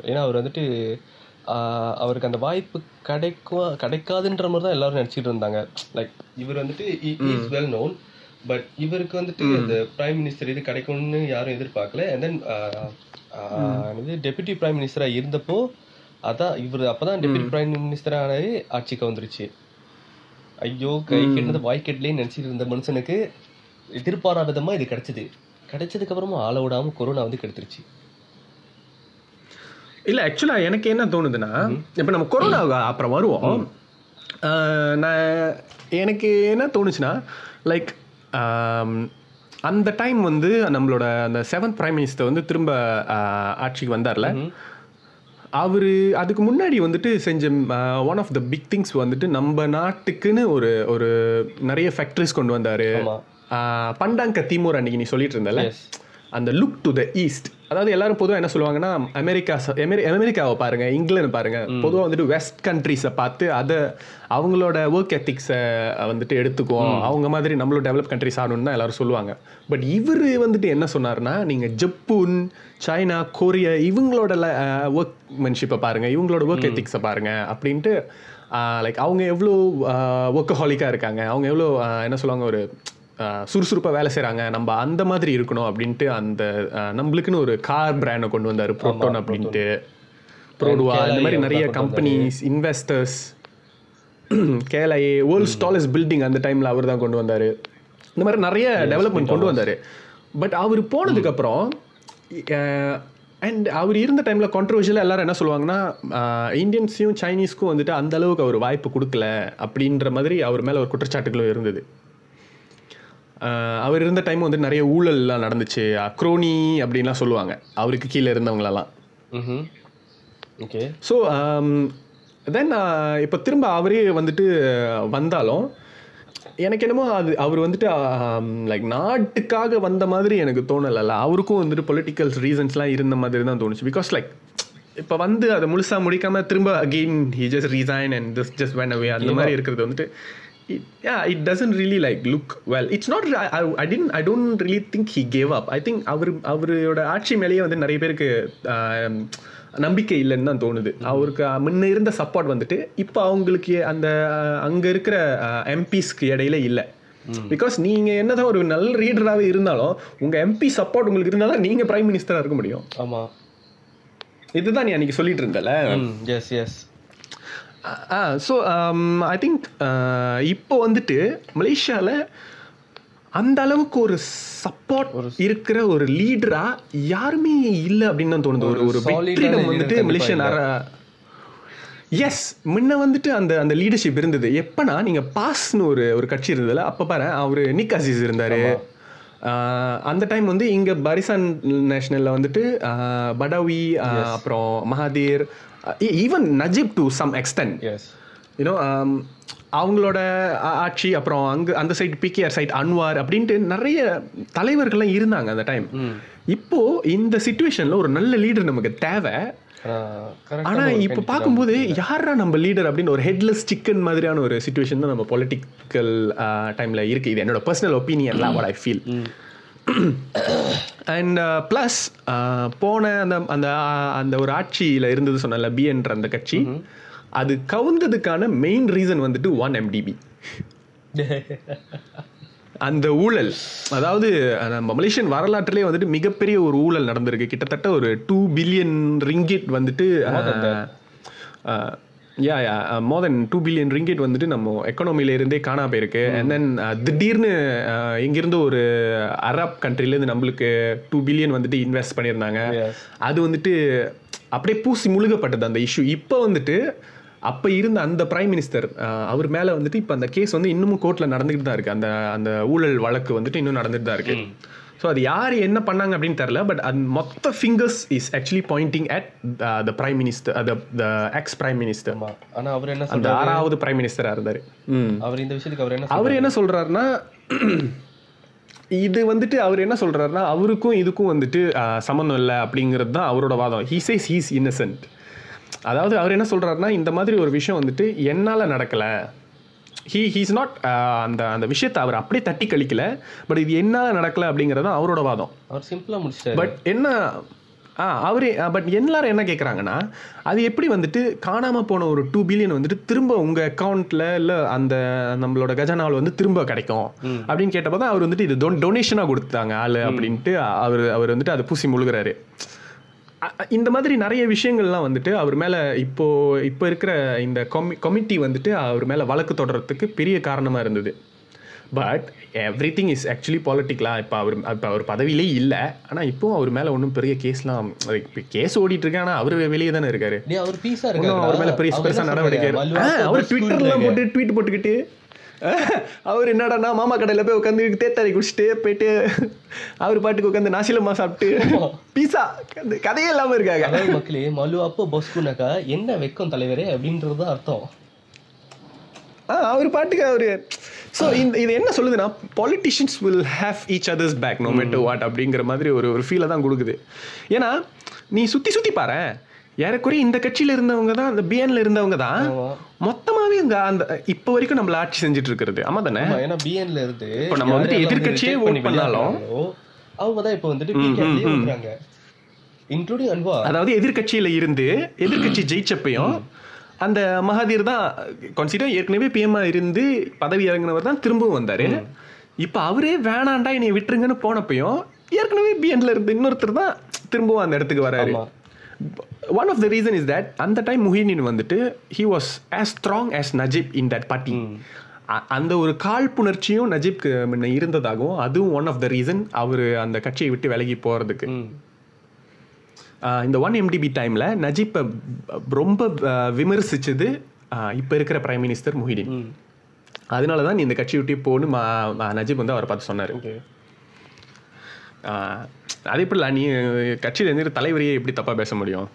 ஏன்னா அவர் வந்துட்டு அவருக்கு அந்த வாய்ப்பு கிடைக்கும் கிடைக்காதுன்ற மாதிரி தான் எல்லாரும் நினைச்சிட்டு இருந்தாங்க. லைக் இவர் வந்துட்டு இஸ் வெல் நோன் பட் இவருக்கு வந்துட்டு அந்த பிரைம் மினிஸ்டர் இது கிடைக்கும்னு யாரும் எதிர்பார்க்கல. அண்ட் தென் இது டெபுட்டி பிரைம் மினிஸ்டரா இருந்தப்போ அதான் இவர் அப்பதான் டெபுட்டி பிரைம் மினிஸ்டர் ஆட்சிக்கு வந்துருச்சு. ஐயோ கை கெட்டது வாய் கெட்டலேன்னு நினைச்சிட்டு இருந்த மனுஷனுக்கு எதிர்பாராத விதமா இது கிடைச்சது. கிடைச்சதுக்கு அப்புறமா ஆள விடாம கொரோனா வந்து கெடுத்துருச்சு. இல்ல ஆக்சுவலா எனக்கு என்ன தோணுதுன்னா இப்ப நம்ம கொரோனா அப்புறம் வருவோம். நான் எனக்கு என்ன தோணுச்சுன்னா லைக் அந்த டைம் வந்து நம்மளோட அந்த செவன்த் பிரைம் மினிஸ்டர் வந்து திரும்ப ஆட்சிக்கு வந்தார்ல. அவர் அதுக்கு முன்னாடி வந்துட்டு செஞ்ச one of the big things வந்துட்டு நம்ம நாட்டுக்குன்னு ஒரு ஒரு நிறைய ஃபேக்ட்ரிஸ் கொண்டு வந்தார். பண்டாங்க தீமூர் அன்னைக்கு நீ சொல்லிட்டு இருந்தல அந்த லுக் டு த ஈஸ்ட் அதாவது எல்லாரும் பொதுவாக என்ன சொல்லுவாங்கன்னா அமெரிக்கா அமெரிக்காவை பாருங்க இங்கிலாந்து பாருங்க. பொதுவாக வந்துட்டு வெஸ்ட் கண்ட்ரீஸை பார்த்து அதை அவங்களோட ஒர்க் எத்திக்ஸை வந்துட்டு எடுத்துக்குவோம். அவங்க மாதிரி நம்மளும் டெவலப் கண்ட்ரிஸ் ஆகணும்னு தான் எல்லாரும் சொல்லுவாங்க. பட் இவர் வந்துட்டு என்ன சொன்னார்னா நீங்கள் ஜப்பான் சைனா கொரியா இவங்களோட ஒர்க்மென்ஷிப்பை பாருங்க இவங்களோட ஒர்க் எத்திக்ஸை பாருங்க அப்படின்ட்டு லைக் அவங்க எவ்வளோ ஒர்க்கஹாலிக்காக இருக்காங்க. அவங்க எவ்வளோ என்ன சொல்லுவாங்க ஒரு சுறுசுறுப்பாக வேலை செய்கிறாங்க நம்ம அந்த மாதிரி இருக்கணும் அப்படின்ட்டு அந்த நம்மளுக்குன்னு ஒரு கார் பிராண்டை கொண்டு வந்தார். ப்ரோட்டோன் அப்படின்ட்டு. ப்ரோடுவா இந்த மாதிரி நிறைய கம்பெனிஸ் இன்வெஸ்டர்ஸ் கேலை வேர்ல்ட் ஸ்டாலஸ்ட் பில்டிங் அந்த டைமில் அவர் தான் கொண்டு வந்தார். இந்த மாதிரி நிறைய டெவலப்மெண்ட் கொண்டு வந்தார். பட் அவர் போனதுக்கப்புறம் அண்ட் அவர் இருந்த டைமில் கான்ட்ரவர்ஷியலாக எல்லாரும் என்ன சொல்லுவாங்கன்னா இந்தியன்ஸையும் சைனீஸ்க்கும் வந்துட்டு அந்த அளவுக்கு அவர் வாய்ப்பு கொடுக்கல அப்படின்ற மாதிரி அவர் மேலே ஒரு குற்றச்சாட்டுகளும் இருந்தது. அவர் இருந்த டைம் வந்து நிறைய ஊழல்லாம் நடந்துச்சு. அக்ரோனி அப்படின்லாம் சொல்லுவாங்க. அவருக்கு கீழே இருந்தவங்களெல்லாம். ஓகே. ஸோ தென் இப்போ திரும்ப அவரே வந்துட்டு வந்தாலும் எனக்கு என்னமோ அது அவர் வந்துட்டு லைக் நாட்டுக்காக வந்த மாதிரி எனக்கு தோணலைல்ல. அவருக்கும் வந்துட்டு பொலிட்டிக்கல் ரீசன்ஸ்லாம் இருந்த மாதிரி தான் தோணுச்சு. பிகாஸ் லைக் இப்போ வந்து அதை முழுசா முடிக்காம திரும்ப again he just resign and this just went away அந்த மாதிரி இருக்கிறது வந்துட்டு yeah it doesn't really like look well it's not I don't I don't really think he gave up I think அவர் அவரோட ஆட்சி மேலேயே வந்து நிறைய பேருக்கு நம்பிக்கை இல்லைன்னு தான் தோணுது. அவருக்கு முன்ன இருந்த சப்போர்ட் வந்துட்டு இப்போ அவங்களுக்கு அந்த அங்க இருக்கிற எம்பிஸ்க்கு இடையில இல்லை. பிகாஸ் நீங்க என்னதான் ஒரு நல்ல ரீடராகவே இருந்தாலும் உங்க எம்பி சப்போர்ட் உங்களுக்கு இருந்தால் தான் நீங்க பிரைம் மினிஸ்டரா இருக்க முடியும். ஆமா. இதுதான் நீ அன்னைக்கு சொல்லிட்டு இருந்தல? Yes yes so I think இப்போ வந்துட்டு மலேசியாவில் அந்த அளவுக்கு ஒரு சப்போர்ட் இருக்கிற ஒரு லீடரா யாருமே இல்லை அப்படின்னு தான் தோணுது. ஒரு ஒரு வெற்றிடம் வந்துட்டு கண்டிப்பா மலேசியா இல்ல. எஸ் முன்ன வந்துட்டு அந்த அந்த லீடர்ஷிப் இருந்தது. எப்பனா நீங்க பாஸ்னு ஒரு ஒரு கட்சி இருந்ததுல அப்ப பாரு அவரு நிக் அசீஸ் இருந்தாரு. அந்த டைம் வந்து இங்க பரிசான் நேஷனல்ல வந்துட்டு படாவி அப்புறம் Mahathir even Najib to some extent you know அவங்களோட ஆட்சி அப்புறம் அங்க அந்த சைடு பிகேஆர் சைட் அன்வார் அப்படின்ட்டு நிறைய தலைவர்கள்லாம் இருந்தாங்க அந்த டைம் இப்போ இந்த சுச்சுவேஷன்ல ஒரு நல்ல லீடர் நமக்கு தேவை. ஆனா இப்போ பார்க்கும்போது யாரா நம்ம லீடர் அப்படின்னு ஒரு ஹெட்லெஸ் சிக்கன் மாதிரியான ஒரு சுச்சுவேஷன் தான் நம்ம பொலிட்டிக்கல் டைம்ல இருக்கு. இது என்னோட personal ஒப்பீனியன்லாம் what I feel and plus போன அந்த அந்த அந்த ஒரு ஆட்சியில் இருந்தது சொன்னல பிஎன்ற அந்த கட்சி. அது கவுந்ததுக்கான மெயின் ரீசன் வந்துட்டு ஒன் எம்டிபி அந்த ஊழல். அதாவது நம்ம மலேசியன் வரலாற்றிலே வந்துட்டு மிகப்பெரிய ஒரு ஊழல் நடந்திருக்கு. கிட்டத்தட்ட ஒரு டூ பில்லியன் ரிங்கிட் வந்துட்டு yeah yeah more then two billion ringgit வந்துட்டு நம்ம எக்கனாமில இருந்தே காணா போயிருக்கு. அண்ட் தென் திடீர்னு அஹ், இங்கிருந்து ஒரு அரப் கண்ட்ரிலேருந்து நம்மளுக்கு டூ பில்லியன் வந்துட்டு இன்வெஸ்ட் பண்ணியிருந்தாங்க. அது வந்துட்டு அப்படியே பூசி முழுகப்பட்டது அந்த இஷ்யூ இப்போ வந்துட்டு அப்போ இருந்த அந்த பிரைம் மினிஸ்டர் அவர் மேலே வந்துட்டு இப்போ அந்த கேஸ் வந்து இன்னமும் கோர்ட்டில் நடந்துகிட்டு தான் இருக்கு. அந்த அந்த ஊழல் வழக்கு வந்துட்டு இன்னும் நடந்துட்டு தான் இருக்கு. ஸோ அது யார் என்ன பண்ணாங்க அப்படின்னு தெரில பட் அது மொத்த fingers is actually pointing at the prime minister the ex prime minister ஆமா. ஆனா அவர் என்ன அந்த ஆறாவது பிரைம் மினிஸ்டராக இருந்தார். அவர் இந்த விஷயத்துக்கு அவர் என்ன அவர் என்ன சொல்றாருன்னா இது வந்துட்டு அவர் என்ன சொல்றாருன்னா அவருக்கும் இதுக்கும் வந்துட்டு ஆஹ், சம்மந்தம் இல்லை அப்படிங்கிறது தான் அவரோட வாதம். ஹீ சேஸ் ஹீஸ் இன்னசென்ட் அதாவது அவர் என்ன சொல்றாருன்னா இந்த மாதிரி ஒரு விஷயம் வந்துட்டு என்னால் நடக்கலை. ஹீ ஹீஸ் நாட் அந்த அந்த விஷயத்தை அவர் அப்படியே தட்டி கழிக்கல பட் இது என்னால் நடக்கலை அப்படிங்கிறது அவரோட வாதம். அவர் சிம்பிளா முடிச்சிட்டாரு. பட் என்ன ஆ அவரே பட் எல்லாரும் என்ன கேட்குறாங்கன்னா அது எப்படி வந்துட்டு காணாமல் போன ஒரு டூ பில்லியன் வந்துட்டு திரும்ப உங்கள் அக்கௌண்ட்டில் இல்லை அந்த நம்மளோட கஜானாவில் வந்து திரும்ப கிடைக்கும் அப்படின்னு கேட்டப்போ தான் அவர் வந்துட்டு இது டொனேஷனாக கொடுத்தாங்க ஆள் அப்படின்ட்டு அவர் அவர் வந்துட்டு அதை பூசி முழுகிறாரு. இந்த மாதிரி நிறைய விஷயங்கள்லாம் வந்துட்டு அவர் மேலே இப்போ இப்போ இருக்கிற இந்த கமி கமிட்டி வந்துட்டு அவர் மேலே வழக்கு தொடர்றதுக்கு பெரிய காரணமாக இருந்தது. But every thing is actually பாலிட்டிக்லாம் இப்போ அவர் இப்போ அவர் பதவியிலே இல்லை. ஆனால் இப்போ அவர் மேலே ஒன்றும் பெரிய கேஸ்லாம் கேஸ் ஓடிட்டு இருக்கு. ஆனால் அவர் வெளியே தானே இருக்காரு. அவர் மேலே பெரிய பெருசாக நடவடிக்கை அவர் ட்விட்டர்லாம் போட்டு ட்வீட் போட்டுக்கிட்டு அவர் என்னடான்னா மாமா கடையில் போய் உட்காந்து தேத்தாரி குடிச்சிட்டு போயிட்டு அவர் பாட்டுக்கு உட்காந்து நாசிலமா சாப்பிட்டு பீஸா கதையே இல்லாமல் இருக்காங்க. மக்களே மலு அப்போ பொஸ்குனாக்கா என்ன வெக்கம் தலைவரே அப்படின்றது தான் அர்த்தம். ஆ அவர் பாட்டுக்கு அவர் ஸோ இந்த இது என்ன சொல்லுதுன்னா politicians will have each others back no matter what அப்படிங்கிற மாதிரி ஒரு ஒரு ஃபீலை தான் கொடுக்குது. ஏன்னா நீ சுற்றி சுற்றி பாரு ஏறக்குறைய இந்த கட்சியில் இருந்தவங்க தான் அந்த பிஎன்ல இருந்தவங்க தான் ஆமா. இங்க அந்த இப்போ வரைக்கும் நம்மள ஆட்சி செஞ்சுட்டு இருக்கிறது ஆமா தானே ஏன்னா பிஎன்ல இருந்து இப்ப நம்ம வந்துட்டு vote பண்ணி பண்ணாலும் அவங்க தான் இப்போ வந்துட்டு வந்துறாங்க இன்க்ளூடிங் அன்வா அதாவது எதிர்க்கட்சியில இருந்து எதிர்க்கட்சி ஜெயிச்சப்பையும் அந்த மகாதீர் தான் கன்சிடர் ஏற்கனவே பிஎம்ஆ இருந்து பதவி இறங்கினவர் தான் திரும்பவும் வந்தாரு. இப்போ அவரே வேணாண்டா என்னை விட்டுருங்கன்னு போனப்பையும் ஏற்கனவே பிஎன்ல இருந்து இன்னொருத்தர் தான் திரும்பவும் அந்த இடத்துக்கு வராரு. One of the reason is that அந்த டைம் முஹினின் வந்துட்டு he was as strong as Najib in that party அந்த ஒரு காழ்ப்புணர்ச்சியும் நஜீப்க்கு முன்ன இருந்ததாகவும் அதுவும் ஒன் ஆஃப் த ரீசன் அவர் அந்த கட்சியை விட்டு விலகி போகிறதுக்கு ம். இந்த ஒன் எம்டிபி டைமில் நஜீப்பை ரொம்ப ஆஹ், விமர்சிச்சது இப்போ இருக்கிற பிரைம் மினிஸ்டர் முஹிடின். அதனால தான் நீ இந்த கட்சி விட்டு போன்னு நஜீப் வந்து அவரை பார்த்து சொன்னார். அது எப்படில நீ கட்சியில் இருந்து தலைவரையே எப்படி தப்பாக பேச முடியும்?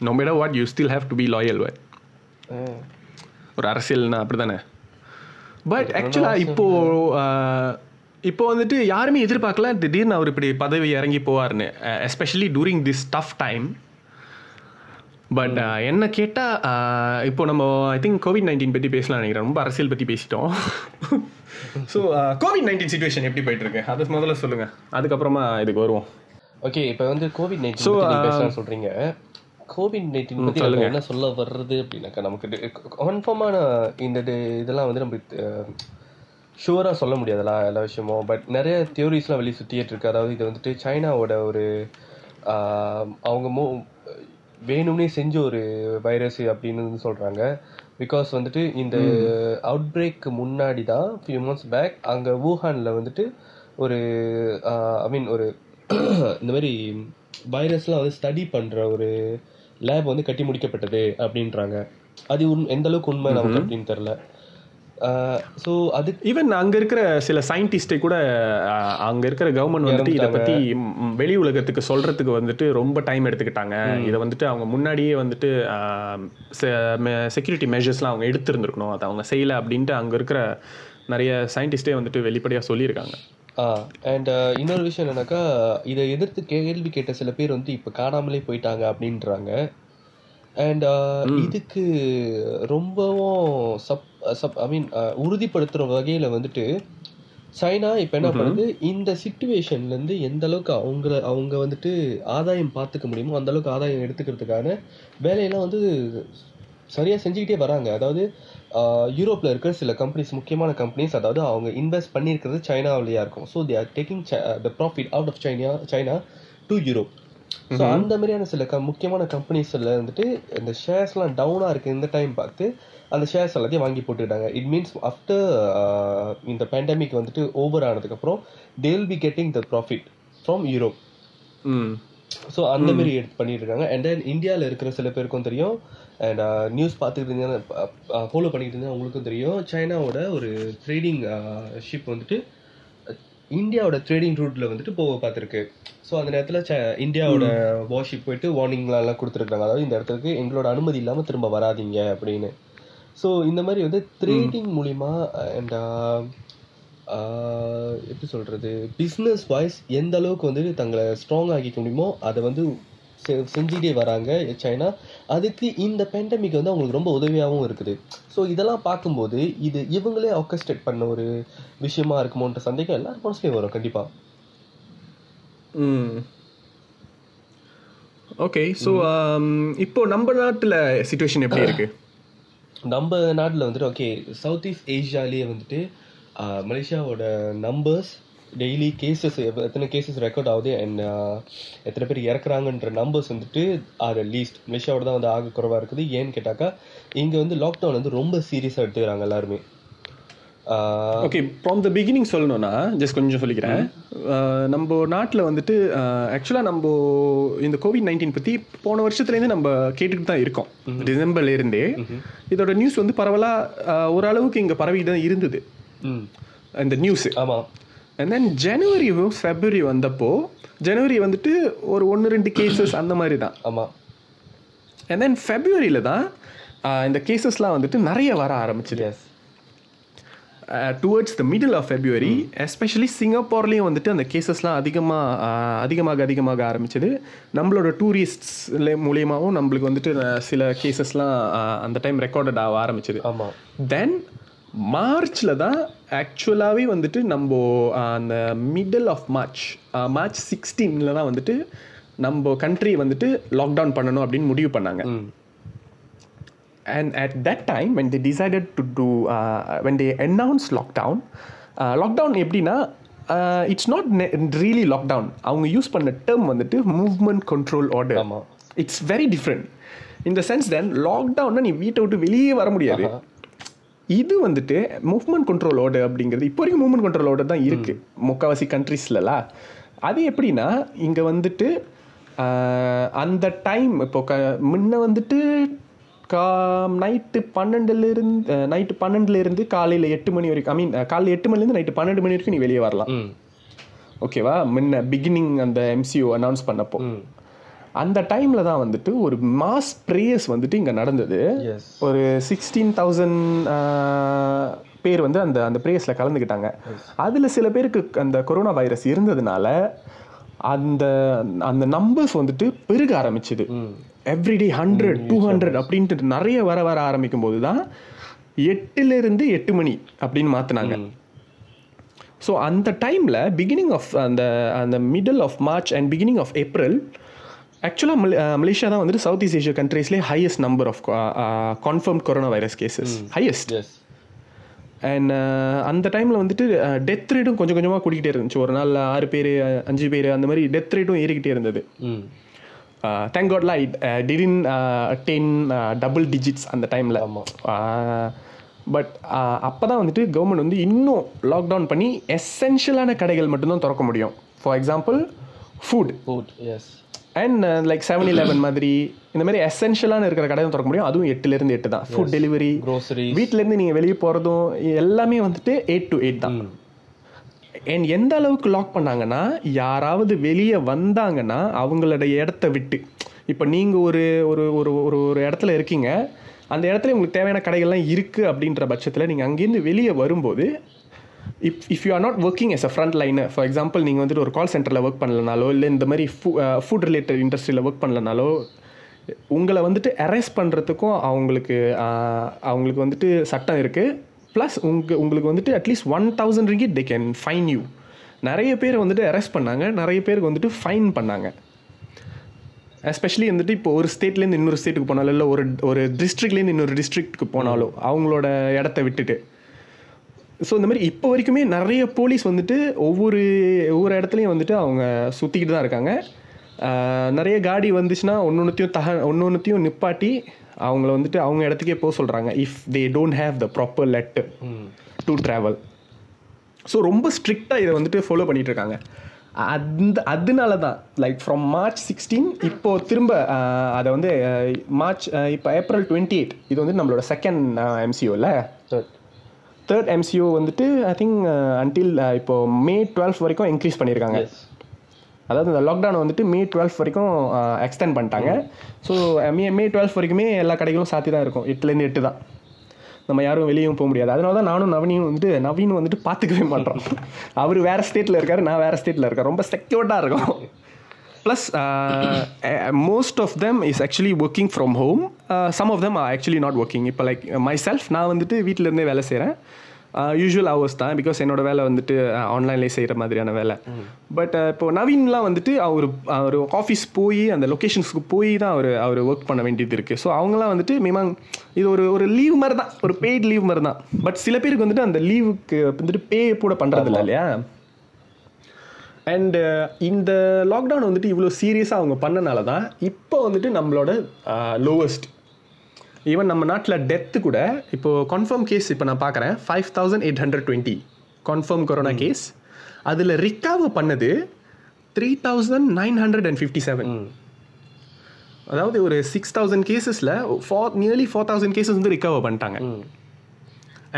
No matter what you still have to be loyal ஆ. ஒரு அரசியல்னா அப்படி தானே பட் ஆக்சுவலாக இப்போ ஆஹ், இப்போ வந்துட்டு யாருமே எதிர்பார்க்கல திடீர்னு அவர் இப்படி பதவி இறங்கி போவார்னு especially during this tough time but என்ன கேட்டால் இப்போ நம்ம ஐ திங்க் கோவிட் நைன்டீன் பற்றி பேசலாம் நினைக்கிறேன். ரொம்ப அரசியல் பற்றி பேசிட்டோம். ஸோ கோவிட் நைன்டீன் சுச்சுவேஷன் எப்படி போயிட்டு இருக்கு அது முதல்ல சொல்லுங்க. அதுக்கப்புறமா இதுக்கு வருவோம். ஓகே இப்போ வந்து கோவிட் நைன்டீன் uh, பேசலாம் சொல்றீங்க. கோவிட் நைன்டீன் பத்தி நம்ம என்ன சொல்ல வர்றது அப்படின்னாக்கா நமக்கு கன்ஃபார்மான இந்த இது- இதெல்லாம் வந்து நம்ம ஷுவராக சொல்ல முடியாதுல எல்லா விஷயமும். பட் நிறைய தியோரிஸ்லாம் வெளியே சுற்றிட்டு இருக்கு. அதாவது இது வந்துட்டு சைனாவோட ஒரு அவங்க மோ வேணும்னே செஞ்ச ஒரு வைரஸ் அப்படின்னு வந்து சொல்றாங்க. பிகாஸ் வந்துட்டு இந்த அவுட் பிரேக் முன்னாடி தான் ஃபியூ மந்த்ஸ் பேக் அங்கே வூஹானில் வந்துட்டு ஒரு ஐ மீன் ஒரு இந்த மாதிரி வைரஸ்லாம் வந்து ஸ்டடி பண்ணுற ஒரு லேப் வந்து கட்டி முடிக்கப்பட்டது அப்படின்றாங்க. அது உண் எந்த அளவுக்கு உண்மை நமக்கு அப்படின்னு தெரில ஸோ அது ஈவன் அங்க இருக்கிற சில சயின்டிஸ்டை கூட அங்க இருக்கிற கவர்மெண்ட் வந்துட்டு இதை பத்தி ம், வெளி உலகத்துக்கு சொல்றதுக்கு வந்துட்டு ரொம்ப டைம் எடுத்துக்கிட்டாங்க. இதை வந்துட்டு அவங்க முன்னாடியே வந்துட்டு செக்யூரிட்டி மெஷர்ஸ்லாம் அவங்க எடுத்திருந்திருக்கணும். அதை அவங்க செய்யல அப்படின்ட்டு அங்க இருக்கிற நிறைய சயின்டிஸ்டே வந்துட்டு வெளிப்படையா சொல்லியிருக்காங்க. அண்ட் இன்னொரு விஷயம் என்னன்னாக்கா இதை எதிர்த்து கேள்வி கேட்ட சில பேர் வந்து இப்போ காணாமலே போயிட்டாங்க அப்படின்றாங்க. அண்ட் இதுக்கு ரொம்பவும் சப் சப் ஐ மீன் உறுதிப்படுத்துகிற வகையில் வந்துட்டு சைனா இப்போ என்ன பண்ணுது? இந்த சுச்சுவேஷன்ல இருந்து எந்த அளவுக்கு அவங்கள அவங்க வந்துட்டு ஆதாயம் பார்த்துக்க முடியுமோ அந்த அளவுக்கு ஆதாயம் எடுத்துக்கிறதுக்கான வேலையெல்லாம் வந்து சரியா செஞ்சுக்கிட்டே வராங்க. அதாவது ஆஹ், யூரோப்ல இருக்கிற சில கம்பெனிஸ் முக்கியமான கம்பெனிஸ் அதாவது அவங்க இன்வெஸ்ட் பண்ணியிருக்கிறது சைனாவிலேயா இருக்கும். So they are taking the profit out of China China to Europe so அந்த மாதிரியான சில க முக்கியமான கம்பெனிஸ்ல வந்துட்டு இந்த ஷேர்ஸ்லாம் டவுனாக இருக்கு. இந்த டைம் பார்த்து அந்த ஷேர்ஸ் எல்லாத்தையும் வாங்கி போட்டுக்கிட்டாங்க. இட் மீன்ஸ் ஆஃப்டர் இந்த பேண்டமிக் வந்துட்டு ஓவர் ஆனதுக்கப்புறம் they will be getting the profit from Europe so அந்த மாதிரி எடுத்து பண்ணிட்டு இருக்காங்க அண்ட் தென் இந்தியாவில் இருக்கிற சில பேருக்கும் தெரியும் அண்ட் நியூஸ் பார்த்துக்கிட்டு இருந்தீங்கன்னா ஃபாலோ பண்ணிக்கிட்டு இருந்தீங்கன்னா உங்களுக்கும் தெரியும். சைனாவோட ஒரு ட்ரேடிங் ஷிப் வந்துட்டு அஹ், இந்தியாவோட ட்ரேடிங் ரூட்ல வந்துட்டு போக பார்த்துருக்கு. ஸோ அந்த நேரத்தில் இந்தியாவோட வார்ஷிப் போயிட்டு வார்னிங்லாம் எல்லாம் கொடுத்துருக்காங்க. அதாவது இந்த இடத்துக்கு எங்களோட அனுமதி இல்லாமல் திரும்ப வராதீங்க அப்படின்னு. ஸோ இந்த மாதிரி வந்து ட்ரேடிங் மூலிமா அண்ட் எப்படி சொல்றது? பிஸ்னஸ் வைஸ் எந்த அளவுக்கு வந்து தங்களை ஸ்ட்ராங் ஆக்கிக்க முடியுமோ அதை வந்து செ- செஞ்சுட்டே வராங்க சைனா அதுக்கு இந்த பேண்டமிக் வந்து அவங்களுக்கு ரொம்ப உதவியாகவும் இருக்குது. ஸோ இதெல்லாம் பார்க்கும்போது இது இவங்களே ஆர்கஸ்ட்ரேட் பண்ண ஒரு விஷயமா இருக்குமோன்ற சந்தேகம் எல்லாரும் மனசுலயும் வரும் கண்டிப்பா. ம். ஓகே ஸோ இப்போ நம்ம நாட்டுல சுச்சுவேஷன் எப்படி இருக்கு? நம்ம நாட்டில் வந்துட்டு ஓகே சவுத் ஈஸ்ட் ஏஷியாலேயே வந்துட்டு மலேசியாவோட நம்பர்ஸ் டெய்லி கேசஸ் எத்தனை கேசஸ் ரெக்கார்ட் ஆகுது அண்ட் எத்தனை பேர் இறக்குறாங்கன்ற நம்பர்ஸ் வந்துட்டு ஆர் லீஸ்ட் மலேசியாவோட தான் வந்து ஆக குறைவாக இருக்குது. ஏன்னு கேட்டாக்கா இங்கே வந்து லாக்டவுன் வந்து ரொம்ப சீரியஸாக எடுத்துக்கிறாங்க எல்லாருமே. ஓகே ஃப்ரம் த பிகினிங் சொல்லணும்னா ஜஸ்ட் கொஞ்சம் சொல்லிக்கிறேன். அஹ் நம்ம நாட்டில் வந்துட்டு ஆக்சுவலாக நம்ம இந்த கோவிட் நைன்டீன் பற்றி போன வருஷத்துலேருந்து நம்ம கேட்டுக்கிட்டு தான் இருக்கோம். டிசம்பர்ல இருந்தே இதோட நியூஸ் வந்து பரவலாக ஓரளவுக்கு இங்கே பரவிட்டு தான் இருந்தது. இந்த நியூஸ் ஆமா. அண்ட் தென் ஜனவரி ஃபெப்ரவரி வந்தப்போ ஜனவரி வந்துட்டு ஒரு ஒன்று ரெண்டு கேசஸ் அந்த மாதிரி தான். ஆமா. அண்ட் தென் ஃபெப்ரவரியில் தான் இந்த கேசஸ்லாம் வந்துட்டு நிறைய வர ஆரம்பிச்சுது. Yes towards the middle of February especially சிங்கப்பூர்லேயும் வந்துட்டு அந்த கேசஸ்லாம் அதிகமாக அதிகமாக அதிகமாக ஆரம்பிச்சது. நம்மளோட டூரிஸ்ட்ஸ் மூலியமாகவும் நம்மளுக்கு வந்துட்டு அஹ், சில கேசஸ்லாம் அந்த டைம் ரெக்கார்டட் ஆக ஆரம்பிச்சது. ஆமா. தென் மார்ச்சில் தான் ஆக்சுவலாகவே வந்துட்டு நம்ம அந்த மிடில் ஆஃப் மார்ச் மார்ச் சிக்ஸ்டீனில் தான் வந்துட்டு நம்ம கண்ட்ரி வந்துட்டு லாக்டவுன் பண்ணணும் அப்படின்னு முடிவு பண்ணாங்க. And at that time when they decided to do uh, when they announced lockdown uh, lockdown எப்படின்னா இட்ஸ் நாட் ரியலி லாக்டவுன் அவங்க யூஸ் பண்ண டேர்ம் வந்துட்டு மூவ்மெண்ட் கண்ட்ரோல் ஆர்டர் ஆமா. இட்ஸ் வெரி டிஃப்ரெண்ட் இந்த சென்ஸ் தென் லாக்டவுன்னா நீ வீட்டை விட்டு வெளியே வர முடியாது. இது வந்துட்டு மூவ்மெண்ட் கண்ட்ரோல் ஆர்டர் அப்படிங்கிறது இப்போ வரைக்கும் மூவ்மெண்ட் கண்ட்ரோல் ஆர்டர் தான் இருக்கு. முக்கால்வாசி கண்ட்ரீஸ்லலாம் அது எப்படின்னா இங்கே வந்துட்டு ஆஹ், அந்த டைம் இப்போ க முன்ன வந்துட்டு கா நைட்டு பன்னெண்டுலேருந்து நைட்டு பன்னெண்டுலேருந்து காலையில் எட்டு மணி வரைக்கும் ஐ மீன் காலையில் எட்டு மணிலேருந்து நைட்டு பன்னெண்டு மணி வரைக்கும் நீ வெளியே வரலாம். ஓகேவா? முன்ன பிகினிங் அந்த எம்சிஓ அனௌன்ஸ் பண்ணப்போ. அந்த டைமில் தான் வந்துட்டு ஒரு மாஸ் ப்ரேயர்ஸ் வந்துட்டு இங்கே நடந்தது. ஒரு சிக்ஸ்டீன் தௌசண்ட் பேர் வந்து அந்த அந்த ப்ரேயர்ஸில் கலந்துக்கிட்டாங்க. அதில் சில பேருக்கு அந்த கொரோனா வைரஸ் இருந்ததுனால அந்த அந்த நம்பர்ஸ் வந்துட்டு பெருக ஆரம்பிச்சுது. எவ்ரிடே ஹண்ட்ரட் டூ ஹண்ட்ரட் அப்படின்ட்டு நிறைய வர வர ஆரம்பிக்கும் போது தான் எட்டுலேருந்து எட்டு மணி அப்படின்னு மாற்றினாங்க ஸோ அந்த டைமில் பிகினிங் ஆஃப் அந்த அந்த middle of March and beginning of April ஆக்சுவலாக மலேசியா தான் வந்துட்டு south east Asia கண்ட்ரீஸ்லேயே highest number of confirm corona virus cases highest and அந்த டைமில் வந்துட்டு டெத் ரேட்டும் கொஞ்சம் கொஞ்சமாக கூட்டிகிட்டே இருந்துச்சு. ஒரு நாள் ஆறு பேர் அஞ்சு பேர் அந்த மாதிரி டெத் ரேட்டும் ஏறிக்கிட்டே இருந்தது. Thank காட்லாம் it didn't ten double digits அந்த டைமில். பட் அப்போ தான் வந்துட்டு கவர்மெண்ட் வந்து இன்னும் லாக்டவுன் பண்ணி எசென்ஷியலான கடைகள் மட்டும்தான் திறக்க முடியும். For example food food yes and like seven eleven மாதிரி இந்த மாதிரி எசென்ஷியலான இருக்கிற கடை தான் திறக்க முடியும். அதுவும் எட்டுலேருந்து எட்டு தான் ஃபுட் டெலிவரி க்ரோசரி வீட்டிலேருந்து நீங்கள் வெளியே போகிறதும் எல்லாமே வந்துட்டு எயிட் டு எயிட் தான். அண்ட் எந்த அளவுக்கு லாக் பண்ணாங்கன்னா யாராவது வெளியே வந்தாங்கன்னா அவங்களோட இடத்த விட்டு. இப்போ நீங்கள் ஒரு ஒரு ஒரு ஒரு ஒரு இடத்துல இருக்கீங்க. அந்த இடத்துல உங்களுக்கு தேவையான கடைகள்லாம் இருக்குது அப்படின்ற பட்சத்தில் நீங்கள் அங்கேருந்து வெளியே வரும்போது if if you are not working as a front liner for example நீங்கள் வந்துட்டு ஒரு கால் சென்டரில் ஒர்க் பண்ணலனாலோ இல்லை இந்த மாதிரி ஃபு ஃபுட் ரிலேட்டட் இண்டஸ்ட்ரியில் ஒர்க் பண்ணலனாலோ உங்களை வந்துட்டு அரெஸ்ட் பண்ணுறதுக்கும் அவங்களுக்கு uh, அவங்களுக்கு வந்துட்டு சட்டம் இருக்குது ப்ளஸ் உங்க உங்களுக்கு வந்துட்டு at least one thousand ringgit they can fine you நிறைய பேர் வந்துட்டு அரெஸ்ட் பண்ணாங்க. நிறைய பேருக்கு வந்துட்டு ஃபைன் பண்ணாங்க. எஸ்பெஷலி வந்துட்டு இப்போ ஒரு ஸ்டேட்லேருந்து இன்னொரு ஸ்டேட்டுக்கு போனாலோ இல்லை ஒரு ஒரு டிஸ்ட்ரிக்ட்லேருந்து இன்னொரு டிஸ்ட்ரிக்ட்டுக்கு போனாலோ அவங்களோட இடத்த விட்டுட்டு. ஸோ இந்த மாதிரி இப்போ வரைக்குமே நிறைய போலீஸ் வந்துட்டு ஒவ்வொரு ஒவ்வொரு இடத்துலையும் வந்துட்டு அவங்க சுற்றிக்கிட்டு தான் இருக்காங்க. நிறைய காடி வந்துச்சுன்னா ஒன்று ஒன்றுத்தையும் தக ஒன்று ஒன்றுத்தையும் நிப்பாட்டி அவங்கள வந்துட்டு அவங்க இடத்துக்கே போக சொல்கிறாங்க if they don't have the proper letter um to travel so ரொம்ப ஸ்ட்ரிக்டாக இதை வந்துட்டு ஃபாலோ பண்ணிட்டு இருக்காங்க அந்த அதனால தான் லைக் ஃப்ரம் மார்ச் சிக்ஸ்டீன் இப்போ திரும்ப அதை வந்து மார்ச் இப்போ ஏப்ரல் டுவெண்ட்டி எயிட் இது வந்து நம்மளோட செகண்ட் எம்சிஓவில் தேர்ட் தேர்ட் எம்சிஓ வந்துட்டு ஐ திங்க் அன்டில் இப்போ மே டுவெல்த் வரைக்கும் இன்க்ரீஸ் பண்ணியிருக்காங்க அதாவது இந்த லாக்டவுன் வந்துட்டு மே டுவெல்த் வரைக்கும் எக்ஸ்டெண்ட் பண்ணிட்டாங்க. ஸோ மே மே டுவெல்த் வரைக்குமே எல்லா கடைகளும் சாத்தி தான் இருக்கும். எட்டுலேருந்து எட்டு தான். நம்ம யாரும் வெளியும் போக முடியாது. அதனால தான் நானும் நவீனும் வந்துட்டு நவீன் வந்துட்டு பார்த்துக்கவே மாட்டோம். அவர் வேறு ஸ்டேட்டில் இருக்கார் நான் வேறு ஸ்டேட்டில் இருக்கேன். ரொம்ப செக்யூர்டாக இருக்கும். Plus most of them is actually working from home some of them are actually not working இப்போ லைக் மை செல்ஃப் நான் வந்துட்டு வீட்டில் இருந்தே வேலை செய்கிறேன் யூஸ்வல் ஹவர்ஸ் தான் பிகாஸ் என்னோட வேலை வந்துட்டு ஆன்லைன்லேயே செய்கிற மாதிரியான வேலை. பட் இப்போ நவீன்லாம் வந்துட்டு அவர் அவர் ஆஃபீஸ் போய் அந்த லொக்கேஷன்ஸ்க்கு போய் தான் அவர் அவர் ஒர்க் பண்ண வேண்டியது இருக்குது ஸோ அவங்களாம் வந்துட்டு மினிமம் இது ஒரு ஒரு லீவ் மாதிரி தான் ஒரு பெய்ட் லீவ் மாதிரி தான். பட் சில பேருக்கு வந்துட்டு அந்த லீவுக்கு வந்துட்டு பே கூட பண்ணுறதில்ல இல்லையா? அண்டு இந்த லாக்டவுன் வந்துட்டு இவ்வளோ சீரியஸாக அவங்க பண்ணனால தான் இப்போ வந்துட்டு நம்மளோட லோவஸ்ட் ஈவன் நம்ம நாட்டில் டெத்து கூட இப்போ கன்ஃபார்ம் கேஸ் இப்போ நான் பார்க்குறேன் five thousand eight hundred twenty confirm corona case அதில் ரிகவர் பண்ணது three thousand nine hundred and fifty seven அதாவது ஒரு six thousand கேசஸில் four nearly four thousand cases வந்து ரிகவர் பண்ணிட்டாங்க.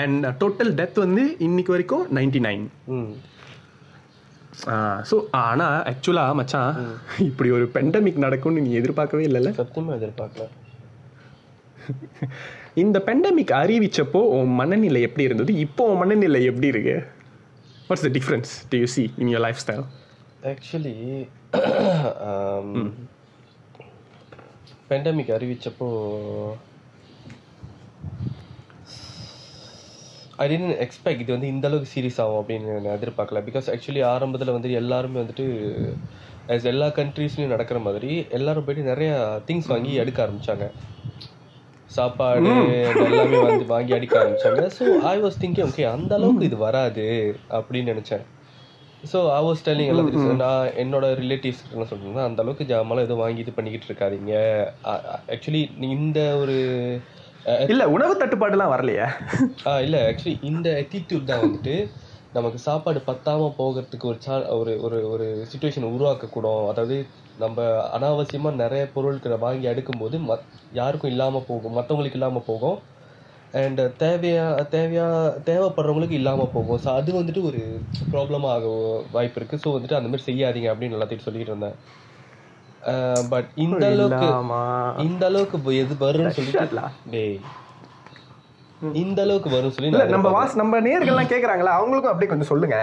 அண்ட் டோட்டல் டெத் வந்து இன்னைக்கு வரைக்கும் நைன்டி நைன் ம் ஸோ ஆனால் ஆக்சுவலாக மச்சான் இப்படி ஒரு பெண்டமிக் நடக்கும்னு நீ எதிர்பார்க்கவே இல்லைல்ல? சத்தியமா எதிர்பார்க்கல. இந்த பெண்டமிக் அறிவிச்சப்போ உன் மனநிலை எப்படி இருந்தது? இப்போ உன் மனநிலை எப்படி இருக்கு? What's the difference to you see in your lifestyle actually pandemic அறிவிச்சப்போ I tent expect இது வந்து இந்த அளவுக்கு சீரியஸ் ஆகும் அப்படின்னு நான் எதிர்பார்க்கல. பிகாஸ் ஆக்சுவலி ஆரம்பத்தில் வந்து எல்லாருமே வந்துட்டு as எல்லா கண்ட்ரீஸ்லையும் நடக்கிற மாதிரி எல்லாரும் போயிட்டு நிறைய திங்ஸ் வாங்கி எடுக்க ஆரம்பிச்சாங்க. சாப்பாடு எல்லாமே வந்து வாங்கி அடிக்க ஆரம்பிச்சாங்க. So I was thinking okay அந்த அளவுக்கு இது வராது அப்படின்னு நினைச்சேன். ஸோ ஐ வாஸ் டெல்லிங் எல்லாத்துக்கும் நான் என்னோட ரிலேட்டிவ்ஸ் என்ன சொல்றேன்னா அந்த அளவுக்கு ஜாமான் எதுவும் வாங்கி இது பண்ணிக்கிட்டு இருக்காதீங்க. ஆக்சுவலி இந்த ஒரு இல்ல உணவு தட்டுப்பாடுலாம் வரலையா. இல்ல ஆக்சுவலி இந்த attitude தான் வந்துட்டு நமக்கு சாப்பாடு பத்தாம போகிறதுக்கு ஒரு சா ஒரு ஒரு ஒரு சுச்சுவேஷன் உருவாக்கக்கூடும். அதாவது நம்ம அனாவசியமா நிறைய பொருட்களை வாங்கி அடுக்கும்போது மத் யாருக்கும் இல்லாம போகும் மற்றவங்களுக்கு இல்லாம போகும். அண்ட் தேவையா தேவையா தேவைப்படுறவங்களுக்கு இல்லாம போகும். ஸோ அது வந்துட்டு ஒரு ப்ராப்ளமாக ஆக வாய்ப்பு இருக்கு. ஸோ வந்துட்டு அந்த மாதிரி செய்யாதீங்க அப்படின்னு எல்லாத்தையும் சொல்லிட்டு இருந்தேன். பட் இந்த அளவுக்கு இந்த அளவுக்கு எது வரும்னு சொல்லிட்டு டேய். இந்த அளவுக்கு வரும் சொல்லி நம்ம வாஸ் நம்ம நேர்கள்லாம் கேக்குறாங்களா அவங்களுக்கும் அப்படியே கொஞ்சம் சொல்லுங்க.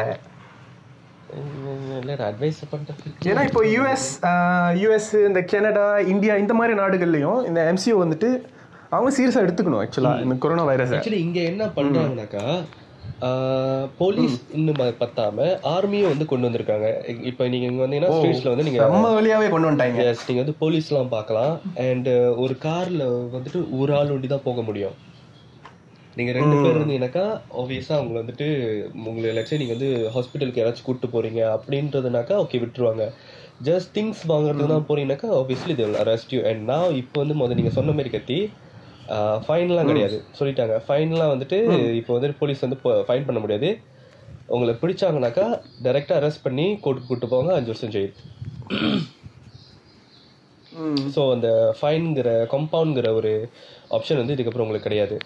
அட்வைஸ் பண்றதுக்கு ஏன்னா இப்போ யூஎஸ் யூஎஸ் இந்த கனடா இந்தியா இந்த மாதிரி நாடுகள்லயும் இந்த எம்சிஓ வந்துட்டு அவங்க சீரியஸா எடுத்துக்கணும் ஆக்சுவலா இந்த கொரோனா வைரஸ் ஆக்சுவலி இங்க என்ன பண்றாங்கனாக்கா போலீஸ் இன்னும் பத்தாம ஆர்மியும் வந்து கொண்டு வந்திருக்காங்க. இப்ப நீங்க இங்க வந்தீங்கன்னா ஸ்ட்ரீட்ஸ்ல வந்து நீங்க நம்ம வழியாவே கொண்டு வந்துட்டாங்க. நீங்க வந்து போலீஸ்லாம் பார்க்கலாம். அண்ட் ஒரு கார்ல வந்துட்டு ஒரு ஆள் ஒண்டி தான் போக முடியும். நீங்க ரெண்டு பேர் இருந்தீங்கன்னாக்கா ஆப்வியஸா அவங்க வந்துட்டு உங்களை லட்சம் நீங்க வந்து ஹாஸ்பிட்டலுக்கு யாராச்சும் கூட்டு போறீங்க அப்படின்றதுனாக்கா ஓகே விட்டுருவாங்க. ஜஸ்ட் திங்ஸ் வாங்குறதுக்கு தான் போறீங்கன்னாக்கா ஆப்வியஸ்லி இது அரெஸ்ட் யூ அண்ட் நான் இப்போ வந்து முதல்ல நீங்க சொன்ன மாதிரி கத்தி ஃபைன்லாம் கிடையாது. சொல்லிட்டாங்க. ஃபைன்லாம் வந்துட்டு இப்போ வந்து போலீஸ் வந்து ஃபைன் பண்ண முடியாது. உங்களை பிடிச்சாங்கனாக்கா டைரக்டா அரெஸ்ட் பண்ணி கோர்ட்டுக்கு கூட்டு போவாங்க அஞ்சு வருஷம் ஜெயில் ஸோ அந்த ஃபைன்ங்கிற கம்பவுண்ட்ங்கிற ஒரு ஆப்ஷன் வந்து இதுக்கப்புறம் உங்களுக்கு கிடையாது.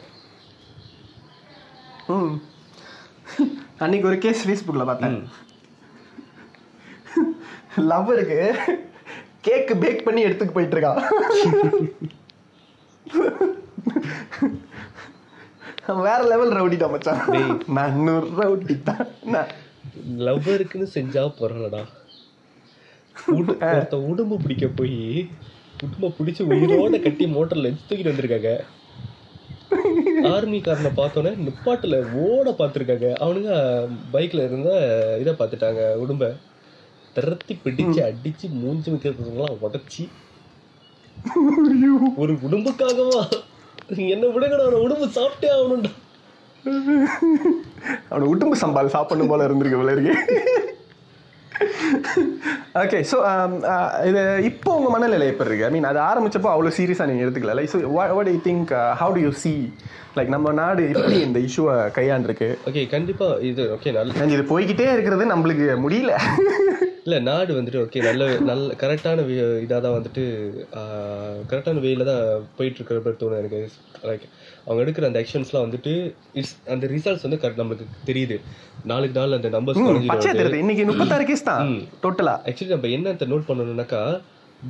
அன்னைக்கு ஒரு கேஸ் ஃபேஸ்புக்கில் பார்த்தேன். லவ்வருக்கு கேக் பேக் பண்ணி எடுத்துக்கு போயிட்டு இருக்கான் அவன் வேற லெவல் ரவுடி தான் மச்சான். நான் நூறு ரவுடி தான். நான். லவ்வருக்குன்னு செஞ்சா உடு- ஒருத்த உடம்பு பிடிக்க போய் உடம்ப பிடிச்சு உயிரோட கட்டி மோட்டர்ல தூக்கிட்டு வந்திருக்காங்க. ஆர்மிக்காரனை பார்த்தோன்னே நிப்பாட்டுல ஓட பார்த்துருக்காங்க. அவனுங்க பைக்ல இருந்த இதை பார்த்துட்டாங்க. உடம்ப திரத்தி பிடிச்சு அடிச்சு மூஞ்சி வைக்கிறதுலாம் உடச்சி. ஒரு உடம்புக்காகவா? என்ன விடுங்கடா அவன உடம்பு சாப்பிட்டே ஆகணும்டா. அவனை உடம்பு சம்பால் சாப்பிடணும் போல இருந்திருக்கு இருக்கு. ஓகே ஸோ இது இப்போ உங்கள் மனநிலை எப்படி இருக்கு? ஐ மீன் அது ஆரம்பிச்சப்போ அவ்வளோ சீரியஸாக நீங்கள் எடுத்துக்கல. So what you think how do you see like நம்ம நாடு எப்படி இந்த இஷ்யூவை கையாண்டிருக்கு? ஓகே கண்டிப்பா இது ஓகே நல்ல இது போய்கிட்டே இருக்கிறது நம்மளுக்கு முடியல. இல்ல நாடு வந்துட்டு ஓகே நல்ல நல்ல கரெக்டான இதாக தான் வந்துட்டு கரெக்டான வேல தான் போயிட்டு இருக்கிற மாதிரி தோணுது எனக்கு. லைக் அவங்க எடுக்கிற அந்த ஆக்ஷன்ஸ்லாம் வந்துட்டு இட்ஸ் அந்த ரிசல்ட்ஸ் வந்து கரெக்ட் நம்மளுக்கு தெரியுது. நாளுக்கு நாள் அந்த நம்பர்ஸ் இன்னைக்கு முப்பத்தாறு கேஸ் தான் டோட்டலா ஆக்சுவலி நம்ம என்னத்தை நோட் பண்ணணும்னாக்கா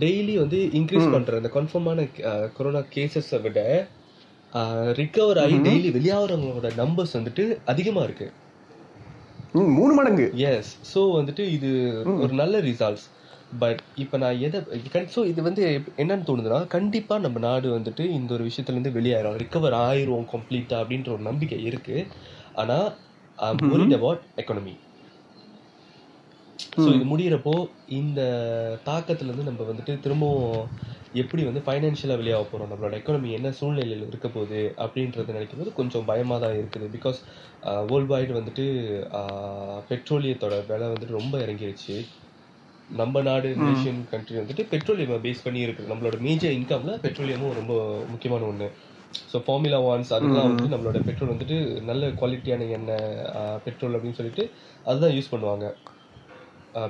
டெய்லி வந்து இன்க்ரீஸ் பண்ற அந்த கன்ஃபார்மான கொரோனா கேசஸை விட ரிகவர் ஆகி டெய்லி வெளியாகிறவங்களோட நம்பர்ஸ் வந்துட்டு அதிகமா இருக்கு. மூணு மடங்கு. எஸ் ஸோ வந்துட்டு இது ஒரு நல்ல ரிசல்ட்ஸ் பட் இப்போ நான் எதை ஸோ இது வந்து என்னன்னு தோணுதுன்னா கண்டிப்பா நம்ம நாடு வந்துட்டு இந்த ஒரு விஷயத்துல இருந்து வெளியாயிரும். ரிகவர் ஆயிரும் கம்ப்ளீட்டா அப்படின்ற ஒரு நம்பிக்கை இருக்கு. ஆனா ஒரிட் அபவுட் எக்கானமி ஸோ இது முடியிறப்போ இந்த தாக்கத்துல இருந்து நம்ம வந்துட்டு திரும்பவும் எப்படி வந்து ஃபைனான்ஷியலாக வெளியாக போகிறோம் நம்மளோட எக்கானமி என்ன சூழ்நிலையில் இருக்க போகுது? அப்படின்றத நினைக்கும் போது கொஞ்சம் பயமாக தான் இருக்குது. பிகாஸ் வேர்ல்டு வைடு வந்துட்டு பெட்ரோலியத்தோட விலை வந்துட்டு ரொம்ப இறங்கிருச்சு. நம்ம நாடு நேஷன் கண்ட்ரி வந்துட்டு பெட்ரோலியம் பேஸ் பண்ணி இருக்குது நம்மளோட மேஜர் இன்கம்ல பெட்ரோலியமும் ரொம்ப முக்கியமான ஒன்று ஸோ ஃபார்முலா ஒன்ஸ் அதெல்லாம் வந்து நம்மளோட பெட்ரோல் வந்துட்டு நல்ல குவாலிட்டியான எண்ணெய் பெட்ரோல் அப்படின்னு சொல்லிட்டு அதுதான் யூஸ் பண்ணுவாங்க.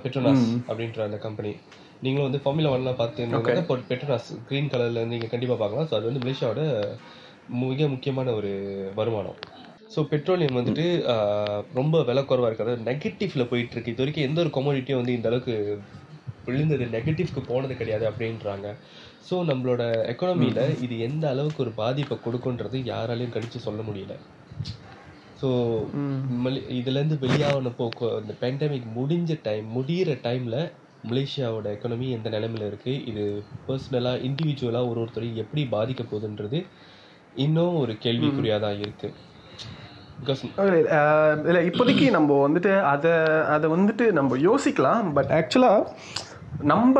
பெட்ரோனாஸ் அப்படின்ற அந்த கம்பெனி நீங்களும் வந்து ஃபார்முலா ஒன்லாம் பார்த்து பெட்ரோனாஸ் க்ரீன் கலர்ல நீங்கள் கண்டிப்பாக பார்க்கலாம். ஸோ அது வந்து மலேசியாவோட மிக முக்கியமான ஒரு வருமானம். ஸோ பெட்ரோலியம் வந்துட்டு ரொம்ப விலை குறைவாக இருக்குது நெகட்டிவ்ல போயிட்டு இருக்கு. இது வரைக்கும் எந்த ஒரு கொமோடிட்டியும் வந்து இந்த அளவுக்கு விழுந்தது நெகட்டிவ்க்கு போனது கிடையாது அப்படின்றாங்க. ஸோ நம்மளோட எக்கனாமியில் இது எந்த அளவுக்கு ஒரு பாதிப்பை கொடுக்குன்றது யாராலையும் கணிச்சு சொல்ல முடியல. ஸோ இதுலேருந்து வெளியானப்போ கொ- இந்த பேண்டமிக் முடிஞ்ச டைம் முடியிற டைமில் மலேசியாவோட எக்கனாமி எந்த நிலைமையில இருக்குது இது பர்சனலாக இண்டிவிஜுவலாக ஒரு ஒருத்தரையும் எப்படி பாதிக்க போகுதுன்றது இன்னும் ஒரு கேள்விக்குறியாக தான் இருக்குது இல்லை இப்போதைக்கு நம்ம வந்துட்டு அதை அதை வந்துட்டு நம்ம யோசிக்கலாம் பட் ஆக்சுவலாக நம்ம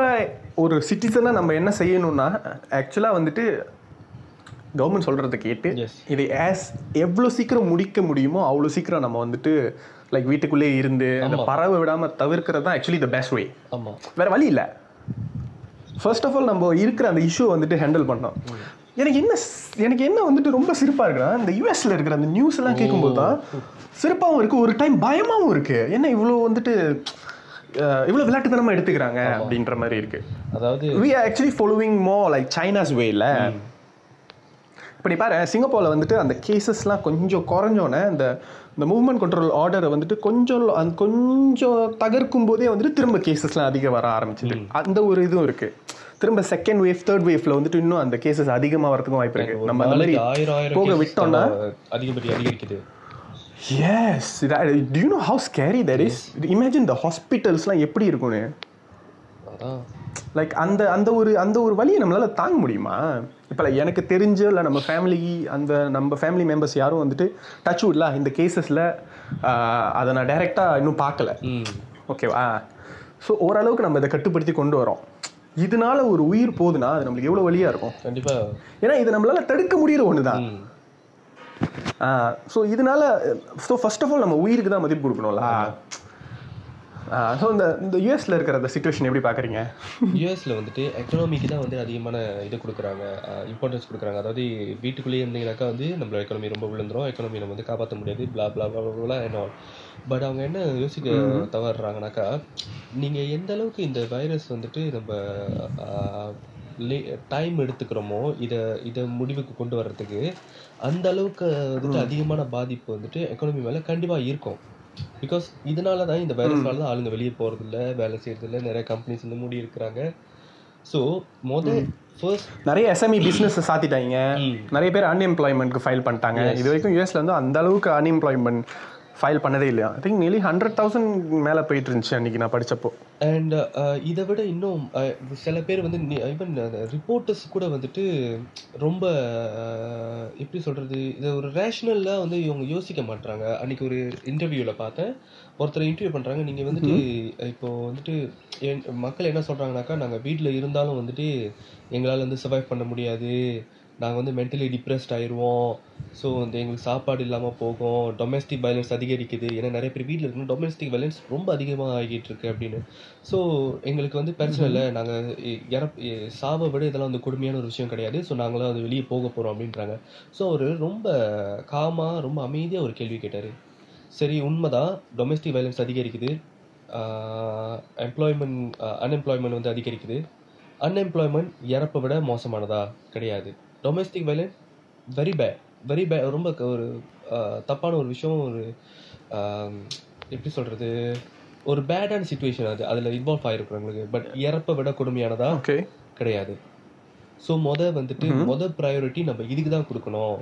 ஒரு சிட்டிசனாக நம்ம என்ன செய்யணும்னா ஆக்சுவலாக வந்துட்டு கவர்மெண்ட் சொல்கிறத கேட்டு. இதை ஆஸ் எவ்வளோ சீக்கிரம் முடிக்க முடியுமோ அவ்வளோ சீக்கிரம் நம்ம வந்துட்டு லைக் வீட்டுக்குள்ளே இருந்து அந்த பறவை விடாமல் தவிர்க்கிறது தான் ஆக்சுவலி த பெஸ்ட் வே வேற வழி இல்லை. ஃபர்ஸ்ட் ஆஃப் ஆல் நம்ம இருக்கிற அந்த இஷ்யூ வந்துட்டு ஹேண்டில் பண்ணோம் எனக்கு என்ன எனக்கு என்ன வந்துட்டு ரொம்ப சிரிப்பா இருக்குன்னா இந்த யூஎஸ்ல இருக்கிற அந்த நியூஸ் எல்லாம் கேட்கும்போது தான் சிறப்பாகவும் இருக்கு ஒரு டைம் பயமாவும் இருக்கு. என்ன இவ்வளோ வந்துட்டு இவ்வளோ விளையாட்டுத்தனமா எடுத்துக்கிறாங்க அப்படின்ற மாதிரி இருக்கு. அதாவது வி ஆர் ஆக்சுவலி ஃபாலோவிங் மோ லைக் சைனாஸ் வேல இப்போ நீ பாரு சிங்கப்பூரில் வந்துட்டு அந்த கேசஸ்லாம் கொஞ்சம் குறைஞ்சோன்னே இந்த இந்த மூவ்மெண்ட் கண்ட்ரோல் ஆர்டரை வந்துட்டு கொஞ்சம் கொஞ்சம் தகர்க்கும் போதே வந்துட்டு திரும்ப கேசஸ்லாம் அதிகம் வர ஆரம்பிச்சது. அந்த ஒரு இதுவும் இருக்கு. திரும்ப செகண்ட் வேவ் தேர்ட் வேவ்ல வந்துட்டு இன்னும் அந்த கேசஸ் அதிகமாக வரதுக்கும் வாய்ப்பு இருக்கு. நம்ம அந்த மாதிரி போக விட்டோம்னா அதிகப்படி அதிகரிக்குது. Yes do you know how scary that is? Imagine the ஹாஸ்பிட்டல்ஸ்லாம் எப்படி இருக்கும்னு? லைக் அந்த அந்த ஒரு அந்த ஒரு வழியை நம்மளால தாங்க முடியுமா? இப்போ எனக்கு தெரிஞ்ச இல்லை நம்ம ஃபேமிலி அந்த நம்ம ஃபேமிலி மெம்பர்ஸ் யாரும் வந்துட்டு டச் வுட்ல இந்த கேசஸில் அதை நான் டைரெக்டாக இன்னும் பார்க்கல. ஓகேவா ஸோ ஓரளவுக்கு நம்ம இதை கட்டுப்படுத்தி கொண்டு வரோம். இதனால ஒரு உயிர் போகுதுன்னா அது நம்மளுக்கு எவ்வளோ வழியாக இருக்கும்? கண்டிப்பா. ஏன்னா இது நம்மளால தடுக்க முடியிற ஒன்று தான் ஸோ இதனால ஸோ ஃபர்ஸ்ட் ஆஃப் ஆல் நம்ம உயிருக்கு தான் மதிப்பு கொடுக்கணும்ல. ஸோ இந்த இந்த யூஎஸ்ல இருக்கிற அந்த சுச்சுவேஷன் எப்படி பார்க்குறீங்க? யூஎஸ்ல வந்துட்டு எக்கனாமிக்கு தான் வந்து அதிகமான இது கொடுக்குறாங்க. இம்பார்ட்டன்ஸ் கொடுக்குறாங்க. அதாவது வீட்டுக்குள்ளேயே இருந்தீங்கன்னாக்கா வந்து நம்மளோட எக்கனாமி ரொம்ப விழுந்துரும் எக்கனாமி நம்ம வந்து காப்பாற்ற முடியாது. பிளா பிளா பிளா என்ன பட் அவங்க என்ன யோசிக்க தவறுறாங்கனாக்கா நீங்கள் எந்த அளவுக்கு இந்த வைரஸ் வந்துட்டு நம்ம டைம் எடுத்துக்கிறோமோ இதை இதை முடிவுக்கு கொண்டு வர்றதுக்கு அந்த அளவுக்கு வந்துட்டு அதிகமான பாதிப்பு வந்துட்டு எக்கனாமி மேலே கண்டிப்பாக இருக்கும். பிகாஸ் இதனால தான் இந்த வைரஸ்னால தான் ஆளுங்க வெளியே போகிறது இல்லை வேலை செய்கிறது இல்லை நிறைய கம்பெனிஸ் வந்து மூடி இருக்கிறாங்க. ஸோ மொதல் ஃபர்ஸ்ட் நிறைய எஸ்எம்இ பிஸ்னஸ் சாத்திட்டாங்க. நிறைய பேர் அன்எம்ப்ளாய்மெண்ட்க்கு ஃபைல் பண்ணிட்டாங்க. இது வரைக்கும் யூஎஸ்ல வந்து அந்த அளவுக்கு அன்எம்ப்ளாய்மெண்ட் ஃபைல் பண்ணதே இல்லையா? I think nearly hundred thousand மேலே போயிட்டு இருந்துச்சு அன்னைக்கு நான் படிச்சப்போ. அண்ட் இதை விட இன்னும் uh, சில பேர் வந்து ஈவன் ரிப்போர்ட்டர்ஸ் கூட வந்துட்டு ரொம்ப uh, எப்படி சொல்றது இதை ஒரு ரேஷனலாக வந்து இவங்க யோசிக்க மாட்றாங்க. அன்னைக்கு ஒரு இன்டர்வியூவில் பார்த்தேன். ஒருத்தர் இன்டர்வியூ பண்ணுறாங்க நீங்கள் வந்துட்டு இப்போ வந்துட்டு என் மக்கள் என்ன சொல்கிறாங்கனாக்கா நாங்கள் வீட்டில் இருந்தாலும் வந்துட்டு எங்களால் வந்து சர்வைவ் பண்ண முடியாது. நாங்கள் வந்து மென்டலி டிப்ரெஸ்ட் ஆயிடுவோம் ஸோ வந்து எங்களுக்கு சாப்பாடு இல்லாமல் போகும். டொமஸ்டிக் வயலன்ஸ் அதிகரிக்குது. ஏன்னா நிறைய பேர் வீட்டில் இருக்கணும் டொமஸ்டிக் வயலன்ஸ் ரொம்ப அதிகமாக ஆகிட்டு இருக்கு அப்படின்னு. ஸோ எங்களுக்கு வந்து பிரச்சனை இல்லை. நாங்கள் இறப் சாவை விட இதெல்லாம் வந்து கொடுமையான ஒரு விஷயம் கிடையாது. ஸோ நாங்களாம் அது வெளியே போக போகிறோம் அப்படின்றாங்க. ஸோ அவர் ரொம்ப காமாக ரொம்ப அமைதியாக ஒரு கேள்வி கேட்டார். சரி உண்மைதான். டொமஸ்டிக் வயலன்ஸ் அதிகரிக்குது. எம்ப்ளாய்மெண்ட் அன்எம்ப்ளாய்மெண்ட் வந்து அதிகரிக்குது. அன்எம்ப்ளாய்மெண்ட் இறப்பை விட மோசமானதா? கிடையாது. Domestic violence very bad very பே ரொம்ப ஒரு தப்பான ஒரு விஷயம் ஒரு எப்படி சொல்கிறது ஒரு பேடான சுச்சுவேஷன் அது. அதில் இன்வால்வ் ஆகிருக்கிறவங்களுக்கு பட் இறப்பை விட கொடுமையானதா கிடையாது. ஸோ மொத வந்துட்டு மொத ப்ரையாரிட்டி நம்ம இதுக்கு தான் கொடுக்கணும்.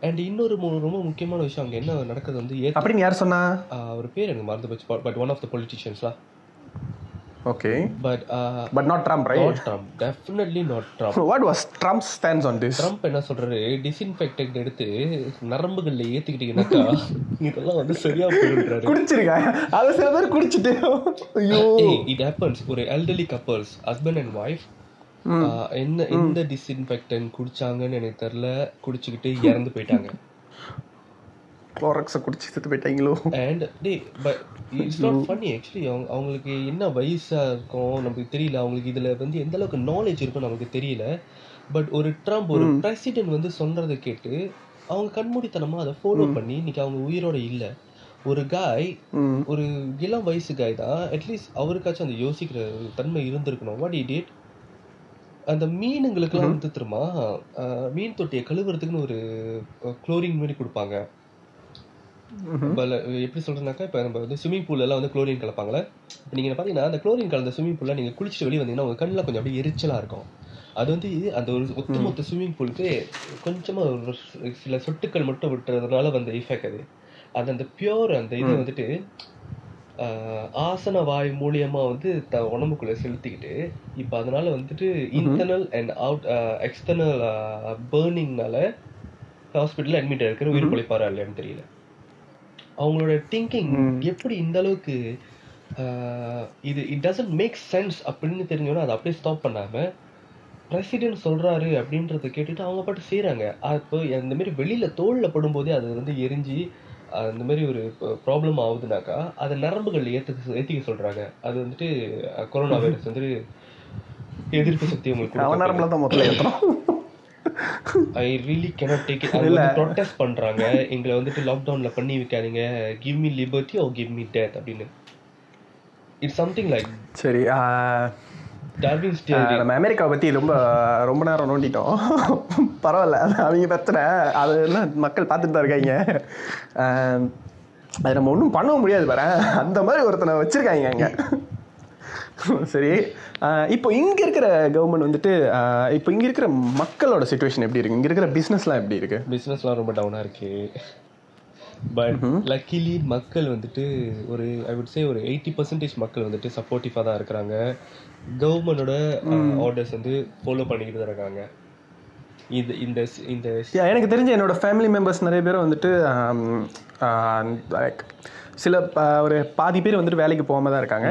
அண்ட் இன்னொரு மு- ரொம்ப முக்கியமான விஷயம் அங்கே என்ன நடக்குது வந்து அப்படின்னு யார் சொன்னா? அவர் பேர் எனக்கு மறந்து போச்சு. But one of the பொலிட்டிஷியன்ஸ்லாம் okay but but not Trump right not Trump definitely not Trump what was Trump stands on this Trump என்ன சொல்றாரு? டிஸ்இன்ஃபெக்டட் எடுத்து நரம்புகள்ல ஏத்திக்கிட்டீங்கன்னாக்கா இதெல்லாம் வந்து சரியா போயிடுறாரு குடிச்சிருக்காங்க அதை சில பேர் குடிச்சிட்டு. ஐயோ. இட் ஹேப்பன்ஸ் ஒரு elderly couples husband and wife என்ன எந்த டிஸ்இன்ஃபெக்டன் குடிச்சாங்கன்னு எனக்கு தெரியல. குடிச்சுக்கிட்டு இறந்து போயிட்டாங்க. குளோரக்ஸை குடிச்சு செத்து போயிட்டாங்களோ? And they but it's not funny actually அவங்க அவங்களுக்கு என்ன வயசா இருக்கும் நமக்கு தெரியல. அவங்களுக்கு இதுல வந்து எந்த அளவுக்கு நாலேஜ் இருக்கும் நமக்கு தெரியல. பட் ஒரு ட்ரம்ப் ஒரு பிரசிடென்ட் வந்து சொல்றதை கேட்டு அவங்க கண்மூடித்தனமா அதை ஃபாலோ பண்ணி இன்னைக்கு அவங்க உயிரோட இல்ல. ஒரு காய் ஒரு இளம் வயசு காய் தான். அட்லீஸ்ட் அவருக்காச்சும் அந்த யோசிக்கிற தன்மை இருந்திருக்கணும். வாட் இட் அந்த மீனுங்களுக்குலாம் வந்து தெரியுமா அஹ், மீன் தொட்டியை கழுவுறதுக்குன்னு ஒரு குளோரின் மாதிரி கொடுப்பாங்க. இப்ப ல- எப்படி சொல்றேன்னாக்கா இப்போ நம்ம வந்து ஸ்விமிங் பூல் எல்லாம் வந்து குளோரின் கலப்பாங்களே இப்போ நீங்கள் பார்த்தீங்கன்னா அந்த குளோரின் கலந்த ஸ்விமிங் பூல்ல நீங்கள் குளிச்சுட்டு வெளியே வந்தீங்கன்னா உங்க கண்ணில் கொஞ்சம் அப்படியே எரிச்சலா இருக்கும். அது வந்து அந்த ஒரு ஒட்டுமொத்த ஸ்விமிங் பூலுக்கு கொஞ்சமா ஒரு சில சொட்டுக்கள் மட்டும் விட்டுறதுனால வந்த இஃபெக்ட் அது. அது அந்த பியோர் அந்த இது வந்துட்டு ஆஹ், ஆசன வாய் மூலியமா வந்து த உடம்புக்குள்ள செலுத்திக்கிட்டு இப்போ அதனால வந்துட்டு இன்டர்னல் அண்ட் அவுட் எக்ஸ்டர்னல் பேர்னிங்னால ஹாஸ்பிட்டல்ல அட்மிட் இருக்கிற உயிர் பிழைப்பாரா இல்லையான்னு தெரியல. அவங்களோட திங்கிங் எப்படி இந்த அளவுக்கு இது இட் டசன்ட் மேக் சென்ஸ் அப்படின்னு தெரிஞ்சோன்னா அதை அப்படியே ஸ்டாப் பண்ணாம பிரசிடென்ட் சொல்றாரு அப்படின்றத கேட்டுட்டு அவங்க பாட்டு செய்றாங்க. அப்போ இந்த மாதிரி வெளியில தோல்ல படும்போதே அது வந்து எரிஞ்சு அஹ், இந்த மாதிரி ஒரு ப்ராப்ளம் ஆகுதுனாக்கா அதை நரம்புகள் ஏத்துக்க ஏத்திக்க சொல்றாங்க. அது வந்துட்டு கொரோனா வைரஸ் வந்துட்டு எதிர்ப்பு சக்தி உங்களுக்கு அவன் நேரம்ல தான் முதல்ல ஏற்றணும் I really cannot take it அவங்க வந்து ப்ரொடெஸ்ட் பண்றாங்க. எங்களை வந்துட்டு லாக்டவுன்ல பண்ணி வைக்காதீங்க. Give me liberty or give me death அப்படின்னு. இட்ஸ் சம்திங் லைக் சரி நம்ம அமெரிக்காவை பற்றி ரொம்ப ரொம்ப நேரம் நோண்டிட்டோம். பரவாயில்ல அது அவங்க பிரச்சனை. அது மக்கள் பார்த்துட்டு தான் இருக்காங்க. அது நம்ம ஒன்றும் பண்ண முடியாது பாரு. அந்த மாதிரி ஒருத்தனை வச்சுருக்காங்க அங்கே சரி. இப்போ இங்கே இருக்கிற கவர்மெண்ட் வந்துட்டு இப்போ இங்கே இருக்கிற மக்களோட சுச்சுவேஷன் எப்படி இருக்கு? இங்கே இருக்கிற பிஸ்னஸ்லாம் எப்படி இருக்கு? பிஸ்னஸ்லாம் ரொம்ப டவுனாக இருக்கு. பட் லக்கிலி மக்கள் வந்துட்டு ஒரு ஐ வுட் சே ஒரு எயிட்டி பர்சன்டேஜ் மக்கள் வந்துட்டு சப்போர்ட்டிவாக தான் இருக்கிறாங்க. கவர்மெண்டோட ஆர்டர்ஸ் வந்து ஃபாலோ பண்ணிக்கிட்டு தான் இருக்காங்க. இது இந்த இந்த எனக்கு தெரிஞ்ச என்னோட ஃபேமிலி மெம்பர்ஸ் நிறைய பேர் வந்துட்டு லைக் சில ஒரு பாதி பேர் வந்துட்டு வேலைக்கு போகாம தான் இருக்காங்க.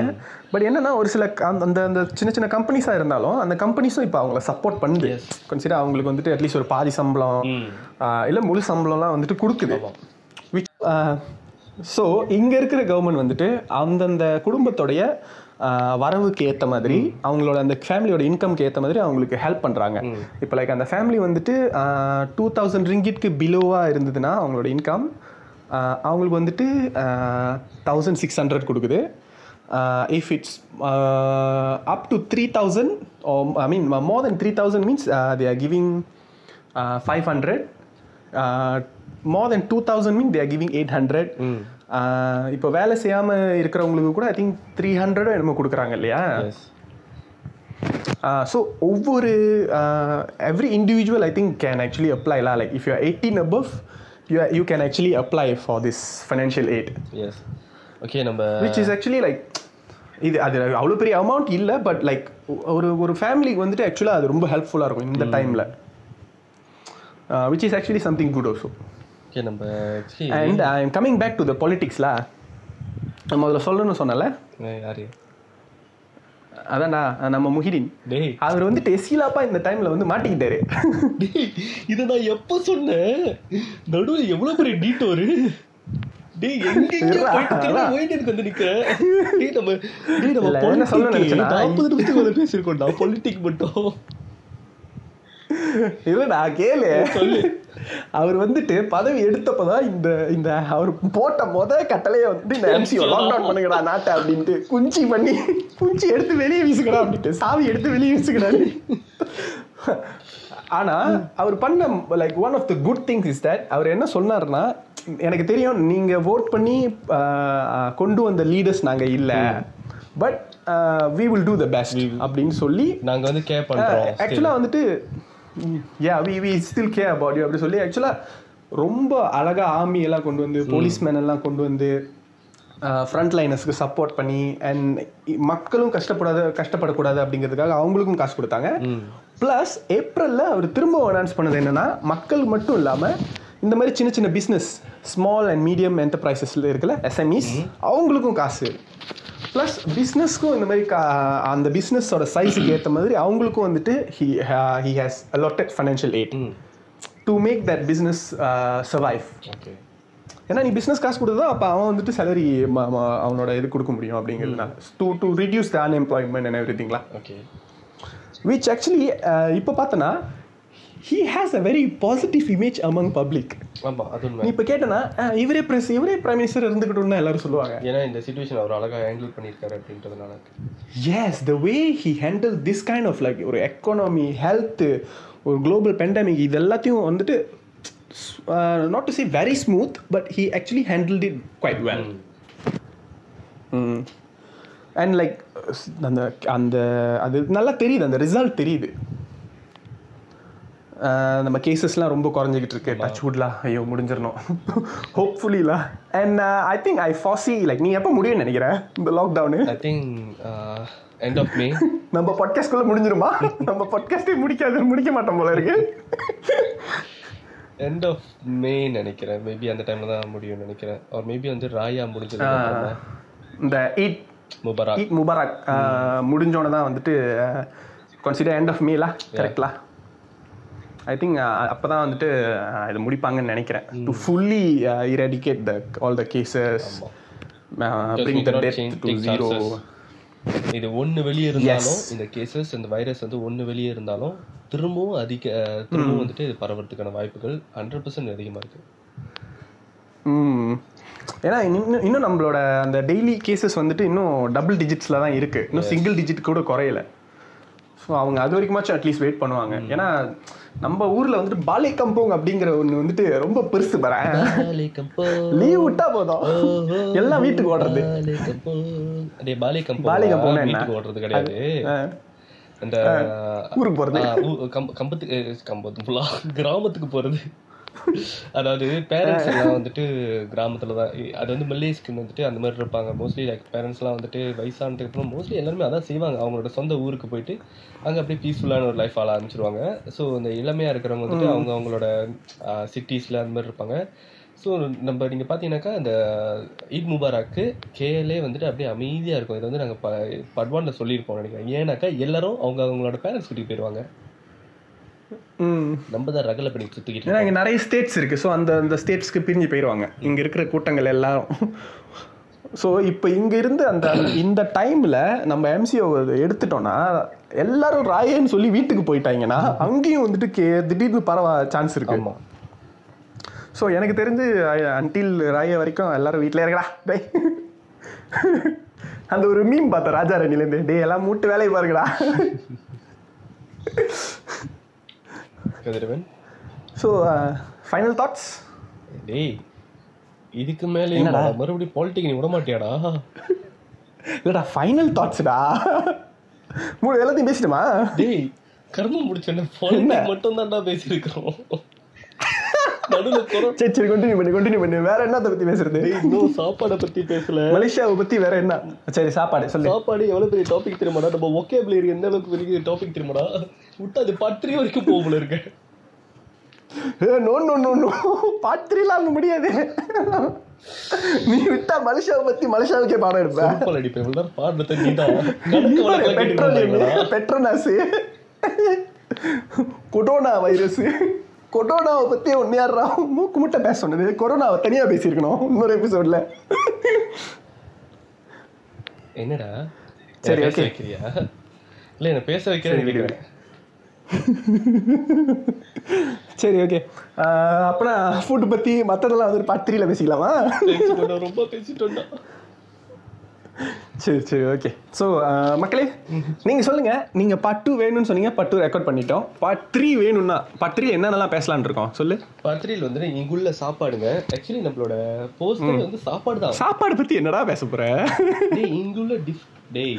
பட் என்னன்னா ஒரு சில அந்த அந்த சின்ன சின்ன கம்பெனிஸாக இருந்தாலும் அந்த கம்பெனிஸும் இப்போ அவங்கள சப்போர்ட் பண்ணுது. கன்சிடர் அவங்களுக்கு வந்துட்டு அட்லீஸ்ட் ஒரு பாதி சம்பளம் இல்லை முழு சம்பளம்லாம் வந்துட்டு கொடுக்குது. ஸோ இங்கே இருக்கிற கவர்மெண்ட் வந்துட்டு அந்தந்த குடும்பத்தோடைய வரவுக்கு ஏற்ற மாதிரி அவங்களோட அந்த ஃபேமிலியோட இன்கம்க்கு ஏற்ற மாதிரி அவங்களுக்கு ஹெல்ப் பண்ணுறாங்க இப்போ லைக் அந்த ஃபேமிலி வந்துட்டு டூ தௌசண்ட் ரிங்கிட்க்கு பிலோவாக இருந்ததுன்னா அவங்களோட இன்கம் அவங்களுக்கு வந்துட்டு தௌசண்ட் சிக்ஸ் ஹண்ட்ரட் கொடுக்குது. If it's up to three thousand I mean more than three thousand means they are giving five hundred more than two thousand mean they are giving eight hundred இப்போ வேலை செய்யாமல் இருக்கிறவங்களுக்கு கூட I think three ஹண்ட்ரடோ என்னமோ கொடுக்குறாங்க இல்லையா? So ஒவ்வொரு every individual I think can actually அப்ளைலாம் like if you eighteen above you you can actually apply for this financial aid yes okay நம்ம விச் இஸ் ஆக்சுவலி லைக் இது அது அவ்வளோ பெரிய அமௌண்ட் இல்லை பட் லைக் ஒரு ஒரு ஃபேமிலிக்கு வந்துட்டு ஆக்சுவலாக அது ரொம்ப ஹெல்ப்ஃபுல்லாக இருக்கும் இந்த டைமில் which is actually something good also okay நம்ம and I am coming back to the பொலிட்டிக்ஸ்ல முதல்ல சொல்லணும்னு சொன்னல யாரு அதான்டா நம்ம முஹிடின் டேய். அவர் வந்துட்டு எஸ்கிலாப்பா இந்த டைம்ல வந்து மாட்டிக்கிட்டாரு. இத நான் எப்ப சொன்னேன்? நடுவுல எவ்வளவு பெரிய டீட்டோரு டேய் எங்க எங்க இருடா, போயிட்டு திரும்ப அதான். போயிட்டு வந்து நிக்கிறேன். டேய் நம்ம டேய் நம்ம இல்ல, என்ன சொல்ல politics நினைச்சேன்னா, 40 நிமிஷத்துக்கு மேல பேசிருக்கோம்டா பொலிட்டிக் மட்டும். இல்லடா கேளு. அவர் வந்துட்டு பதவி எடுத்தப்பதான் இந்த இந்த அவர் போட்ட முத கட்டளைய வந்து இந்த எம்சிஓ லாக்டவுன் பண்ணுங்கடா நாட்டை அப்படின்ட்டு. குஞ்சி பண்ணி குஞ்சி எடுத்து வெளியே வீசுங்கடா அப்படின்ட்டு. சாவி எடுத்து வெளியே வீசுங்கடாரு ஆனா அவர் பண்ண like one of the good things is that அவர் என்ன சொன்னாருன்னா எனக்கு தெரியும் நீங்க vote பண்ணி கொண்டு வந்த லீடர்ஸ் நாங்க இல்ல. But we will do the best அப்படின்னு சொல்லி நாங்க வந்து கேர் பண்றோம் ஆக்சுவலாக வந்துட்டு yeah we we still care about you அப்படி சொல்லி ஆக்சுவலாக ரொம்ப அழகா ஆர்மி எல்லாம் கொண்டு வந்து போலீஸ்மேன் எல்லாம் கொண்டு வந்து ஃப்ரண்ட் லைனர்ஸ்க்கு சப்போர்ட் பண்ணி அண்ட் மக்களும் கஷ்டப்படாத கஷ்டப்படக்கூடாது அப்படிங்கிறதுக்காக அவங்களுக்கும் காசு கொடுத்தாங்க. ப்ளஸ் ஏப்ரலில் அவர் திரும்ப அனௌன்ஸ் பண்ணது என்னன்னா மக்கள் மட்டும் இல்லாமல் இந்த மாதிரி சின்ன சின்ன பிஸ்னஸ் ஸ்மால் அண்ட் மீடியம் என்டர்பிரைசஸ்ல இருக்குல்ல எஸ்எம்இஸ் அவங்களுக்கும் காசு. ப்ளஸ் பிஸ்னஸ்க்கும் இந்த மாதிரி கா அந்த பிஸ்னஸோட சைஸுக்கு ஏற்ற மாதிரி அவங்களுக்கும் வந்துட்டு he he has allotted financial aid to make that business survive ஏன்னா நீ பிஸ்னஸ் காசு கொடுத்தா அப்போ அவன் வந்துட்டு சேலரி அவனோட இது கொடுக்க முடியும் அப்படிங்கிறதுனால. To to reduce the unemployment and every திங்லாம் okay which actually இப்போ பார்த்தனா he has a very positive image among public ஆமா அது நீ இப்போ கேட்டனா இவரே பிரஸ் இவரே பிரைம் மினிஸ்டர் இருந்துக்கிட்டோம்னு எல்லாரும் சொல்லுவாங்க. ஏன்னா இந்த சுச்சுவேஷன் அவர் அழகா ஹேண்டில் பண்ணியிருக்காரு அப்படின்றதுனால. As the way he handle this kind of like ஒரு எக்கானமி ஹெல்த் ஒரு குளோபல் பெண்டமிக் இது எல்லாத்தையும் வந்துட்டு not to say very smooth but he actually handled it quite well and like அந்த அந்த அது நல்லா தெரியுது அந்த ரிசல்ட் தெரியுது. நம்ம கேசஸ்லாம் ரொம்ப குறைஞ்சிக்கிட்டு இருக்கு டச் வுட்லாம் ஐயோ முடிஞ்சிடணும். ஹோப்ஃபுல்லிலாம் and I think I Fauci like நீ எப்போ முடியும்னு நினைக்கிறேன் இந்த lockdown I think end of May நம்ம பாட்காஸ்ட்குள்ள முடிஞ்சிருமா? நம்ம பாட்காஸ்டே முடிக்காது முடிக்க மாட்டோம் போல இருக்கு. எண்ட் ஆஃப் மே நினைக்கிறேன். மேபி அந்த டைம்ல தான் முடியும்னு நினைக்கிறேன். ஆர் மேபி வந்து ராயா முடிஞ்சது இந்த ஈட் முபரா ஈட் முபாரக் முடிஞ்சோன்னு தான் வந்துட்டு கன்சிடர் எண்ட் ஆஃப் மீலா கரெக்ட்லா ஐ திங்க் அப்போ தான் வந்துட்டு இதை முடிப்பாங்கன்னு நினைக்கிறேன். To fully eradicate the all the cases bring the death to zero. இது ஒண்ணு வெளியே இருந்தாலும் இந்த கேசஸ் இந்த வைரஸ் வந்து ஒண்ணு வெளியே இருந்தாலும் திரும்பவும் அதிக திரும்பவும் வந்துட்டு இது பரவறதுக்கான வாய்ப்புகள் ஹண்ட்ரட் பர்சன்ட் அதிகமா இருக்கு. ம். ஏன்னா இன்னும் இன்னும் நம்மளோட அந்த டெய்லி கேசஸ் வந்துட்டு இன்னும் டபுள் டிஜிட்ஸில் தான் இருக்குது இன்னும் சிங்கிள் டிஜிட் கூட குறையல. ஸோ அவங்க அது வரைக்குமாச்சும் அட்லீஸ்ட் வெயிட் பண்ணுவாங்க. ஏன்னா நம்ம ஊரில் வந்துட்டு பாலே கம்போங் அப்படிங்கிற ஒன்று வந்துட்டு ரொம்ப பெருசு பரேன். லீவ் விட்டா போதும். எல்லாம் வீட்டுக்கு ஓடுறது. பாலே கம்போ பாலே கம்போனா என்ன? வீட்டுக்கு ஓடுறது கிடையாது. அந்த ஊருக்கு கம்ப- கம்பத்துக்கு போல கிராமத்துக்கு போறது. அதாவது பேரண்ட்ஸ் எல்லாம் வந்துட்டு கிராமத்துல தான். அது வந்து மல்லேஸ்க்கு வந்துட்டு அந்த மாதிரி இருப்பாங்க. மோஸ்ட்லி லைக் பேரண்ட்ஸ் எல்லாம் வந்துட்டு வயசானதுக்கு அப்புறம் மோஸ்ட்லி எல்லாருமே அதான் செய்வாங்க. அவங்களோட சொந்த ஊருக்கு போயிட்டு அங்க அப்படியே பீஸ்ஃபுல்லான ஒரு லைஃப் வாழ ஆரம்பிச்சிருவாங்க. ஸோ இந்த இளமையா இருக்கிறவங்க வந்துட்டு அவங்க அவங்களோட சிட்டிஸ்ல அந்த மாதிரி இருப்பாங்க. ஸோ நம்ம நீங்க பாத்தீங்கன்னாக்கா இந்த ஈத் முபாராக்கு கேஎல்ஏ வந்துட்டு அப்படியே அமைதியா இருக்கும். இது வந்து நாங்க ப பட்வான்ல சொல்லியிருப்போம் நினைக்கிறேன். ஏன்னாக்கா எல்லாரும் அவங்க அவங்களோட பேரண்ட்ஸ் வீட்டுக்கு போயிடுவாங்க நம்ம தான் ரகலை பண்ணி சுத்திக்கிட்டு ஏன்னா இங்கே நிறைய ஸ்டேட்ஸ் இருக்குது ஸோ அந்த அந்த ஸ்டேட்ஸ்க்கு பிரிஞ்சு போயிடுவாங்க இங்கே இருக்கிற கூட்டங்கள் எல்லாரும். ஸோ இப்போ இங்கே இருந்து அந்த இந்த டைமில் நம்ம எம்சிஓ எடுத்துட்டோம்னா எல்லாரும் ராயன்னு சொல்லி வீட்டுக்கு போயிட்டாங்கன்னா அங்கேயும் வந்துட்டு கே திடீர்னு பரவ சான்ஸ் இருக்கு. ஸோ எனக்கு தெரிஞ்சு அன்டில் ராய வரைக்கும் எல்லாரும் வீட்டில் இருக்கடா டேய். அந்த ஒரு மீம் பார்த்தேன் ராஜா ராணிலேருந்து டேய் எல்லாம் மூட்டு வேலையை பாருங்கடா. கதிரவன். ஸோ ஃபைனல் தாட்ஸ் டேய் இதுக்கு மேலே மறுபடியும் பாலிட்டிக் நீ விட மாட்டியாடா இல்லடா ஃபைனல் தாட்ஸ்டா மூணு எல்லாத்தையும் பேசிட்டுமா? டேய் கர்மம் முடிச்சோன்னு மட்டும் தான்டா பேசியிருக்கிறோம். நடுவுல சரி சரி கண்டினியூ பண்ணு கண்டினியூ பண்ணு. வேற என்னத்தை பத்தி பேசுறது? இன்னும் சாப்பாடை பத்தி பேசல. மலேசியாவை பத்தி வேற என்ன? சரி சாப்பாடு சொல்லு. சாப்பாடு எவ்வளவு பெரிய டாபிக் தெரியுமாடா? நம்ம ஒகேபிளரி எந்த அளவுக்கு பெரிய டாபிக் தெரியுமாடா? விட்டு அது பத்திரி வரைக்கும் போகல இருக்க. நோ நோ நோ நோ பாத்திரிலாம் அங்க முடியாது. நீ விட்டா மலேசியாவை பத்தி மலேசியாவுக்கே பாடம் எடுப்ப. செருப்பால் அடிப்பேன். வழக்கெல்லாம் கேட்டுட்டு பெட்ரோலியம் இருந்தாங்களா? Petronas coronavirus. கொரோனாவை பத்தி ஒன்னு யாரா மூக்கு முட்டை பேச சொன்னது கொரோனாவை தனியா பேசியிருக்கணும். இன்னொரு எபிசோட்ல என்னடா? சரி, okay. வைக்கிறியா? இல்ல என்ன பேச வைக்கிறேன் சரி ஓகே அப்பனா ஃபுட் பத்தி மத்ததெல்லாம் வந்து பத்திரியில பேசிக்கலாமா? பேசிட்டோம்டா, ரொம்ப பேசிட்டோம்டா. சரி சரி ஓகே ஸோ மக்களே நீங்க சொல்லுங்க. நீங்க பார்ட் டூ வேணும்னு சொன்னீங்க பார்ட் டூ ரெக்கார்ட் பண்ணிட்டோம். பார்ட் த்ரீ வேணும்னா பார்ட் த்ரீ என்னென்னலாம் பேசலாம்னு இருக்கோம்? சொல்லு. பத்திரியில் வந்து இங்குள்ள சாப்பாடுங்க. ஆக்சுவலி நம்மளோட போஸ்டர் வந்து சாப்பாடு தான். சாப்பாடு பத்தி என்னடா பேச டேய் இங்குள்ள டிஃப் டேய்.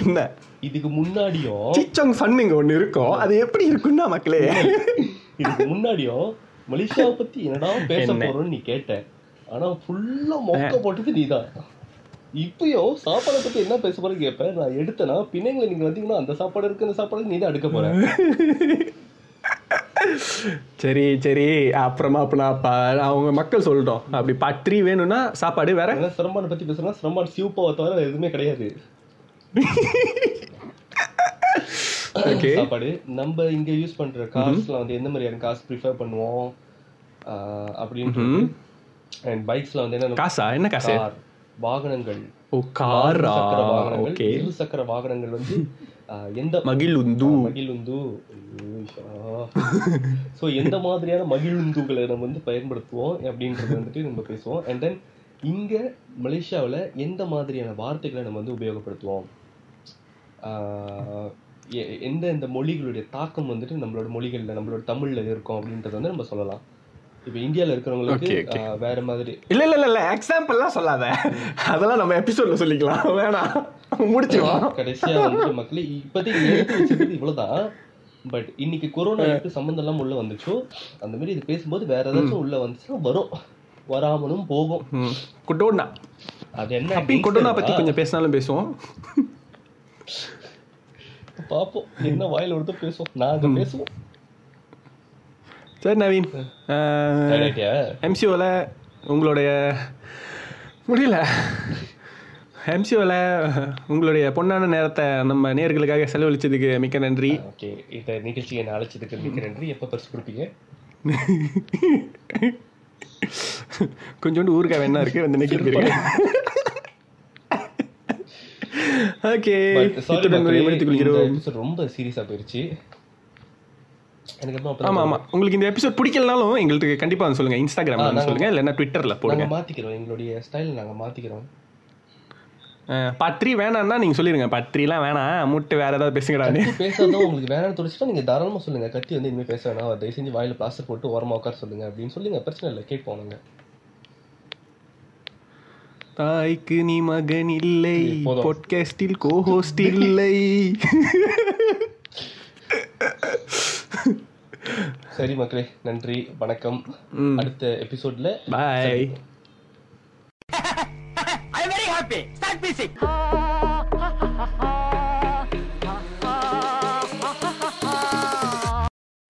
என்ன? இதுக்கு முன்னாடியும் சிச்சோங் இங்க ஒண்ணு இருக்கும். அது எப்படி இருக்குன்னா மக்களே? இதுக்கு முன்னாடியும் மலேசியாவை பத்தி என்னடா பேச போறோம்னு நீ கேட்ட. ஆனா ஃபுல்லா மொக்க போட்டது நீதான். இப்பயும் சாப்பாடை பத்தி என்ன பேச போறேன்னு கேட்பேன் நான் எடுத்தேன்னா பின்னைங்களை நீங்க வந்தீங்கன்னா அந்த சாப்பாடு இருக்கு அந்த சாப்பாடு நீ தான் எடுக்க போற. சரி சரி. அப்புறமா அப்ப நான் அவங்க மக்கள் சொல்லிட்டோம். அப்படி பார்ட் த்ரீ வேணும்னா சாப்பாடு வேற? சிரமானை பத்தி பேசுனா சிரமான் சிவப்பாவை தவிர எதுவுமே கிடையாது. சாப்பாடு. நம்ம இங்க யூஸ் பண்ற காசுல வந்து எந்த மாதிரியான காசு ப்ரிஃபர் பண்ணுவோம்? அப்படின்றது. அண்ட் பைக்ஸ்ல வந்து என்ன காசா? என்ன காசு? வாகனங்கள். காரா? சக்கர வாகனங்கள் இரு சக்கர வாகனங்கள் வந்து எந்த மகிழுந்து. மகிழுந்து. ஸோ எந்த மாதிரியான மகிழுந்துகளை நம்ம வந்து பயன்படுத்துவோம் அப்படின்றது வந்துட்டு நம்ம பேசுவோம். அண்ட் தென் இங்க மலேசியாவில் எந்த மாதிரியான வார்த்தைகளை நம்ம வந்து உபயோகப்படுத்துவோம்? எந்த எந்த மொழிகளுடைய தாக்கம் வந்துட்டு நம்மளோட மொழிகள்ல நம்மளோட தமிழ்ல இருக்கும் அப்படின்றத வந்து நம்ம சொல்லலாம். இப்போ இந்தியாவில் இருக்கிறவங்களுக்கு வேற மாதிரி. இல்ல இல்ல இல்ல எக்ஸாம்பிள்லாம் சொல்லாத. அதெல்லாம் நம்ம எபிசோட்ல சொல்லிக்கலாம். வேணாம். முடிச்சிருவோம். கடைசியா வந்து மக்களே இப்போதைக்கு எடுத்து வச்சிருக்கிறது இவ்வளவுதான். பட் இன்னைக்கு கொரோனா எப்படி சம்மந்தம் எல்லாம் உள்ள வந்துச்சோ அந்த மாதிரி இது பேசும்போது வேற ஏதாச்சும் உள்ள வந்துச்சுன்னா வரும். வராமலும் போகும். குட்டோனா அது என்ன அப்பயும் குட்டோனா பத்தி கொஞ்சம் பேசினாலும் பேசுவோம். பாப்போம். என்ன வாயில விடுத்து பேசுவோம். நாங்க பேசுவோம். சரி நவீன்? எம்சிஓவில் உங்களுடைய முடியல. எம்சிஓவில் உங்களுடைய பொன்னான நேரத்தை நம்ம நேர்களுக்காக செலவழிச்சதுக்கு மிக்க நன்றி. ஓகே. இந்த நிகழ்ச்சியை என்ன அழைச்சதுக்கு மிக்க நன்றி. எப்ப பரிசு கொடுப்பீங்க? கொஞ்சோண்டு ஊருக்கா வேணா இருக்கு வந்து நிற்கிறேன் ஓகே. But sorry இத்துடன் மக்களே, முடித்துக் இந்த கொள்கிறோம் episode ரொம்ப சீரியஸா போயிருச்சு எனக்கு அப்புறம் ஆமா அப்பதான் ஆமா. உங்களுக்கு இந்த எபிசோட் பிடிக்கலனாலும் எங்களுக்கு கண்டிப்பா வந்து சொல்லுங்க. இன்ஸ்டாகிராம்ல வந்து நாங்க- சொல்லுங்க. இல்லைன்னா ட்விட்டர்ல போடுங்க. நாங்க மாத்திக்கிறோம். எங்களுடைய ஸ்டைல் நாங்க மாத்திக்கிறோம். பத்ரி வேணாம்னா நீங்க சொல்லிருங்க. பத்ரிலாம் வேணாம். முட்டு வேற ஏதாவது பேசுங்கடான்னு கத்தி பேசாதான் உங்களுக்கு வேணாம்னு தோணுச்சுன்னா நீங்க தாராளமா சொல்லுங்க. கத்தி வந்து இனிமே பேச வேணாம். தயவு செஞ்சு வாயில பிளாஸ்டர் போட்டு ஓரமா உட்கார சொல்லுங்க அப்படின்னு சொல்லுங்க. பிரச்சனை இல்லை. கேட்போம் நாங்க. தாய்க்கு நீ மகன் இல்லை. பாட்காஸ்டில் கோஹோஸ்ட் இல்லை. சரி மக்களே நன்றி வணக்கம். அடுத்த எபிசோட்ல bye I very happy start piecing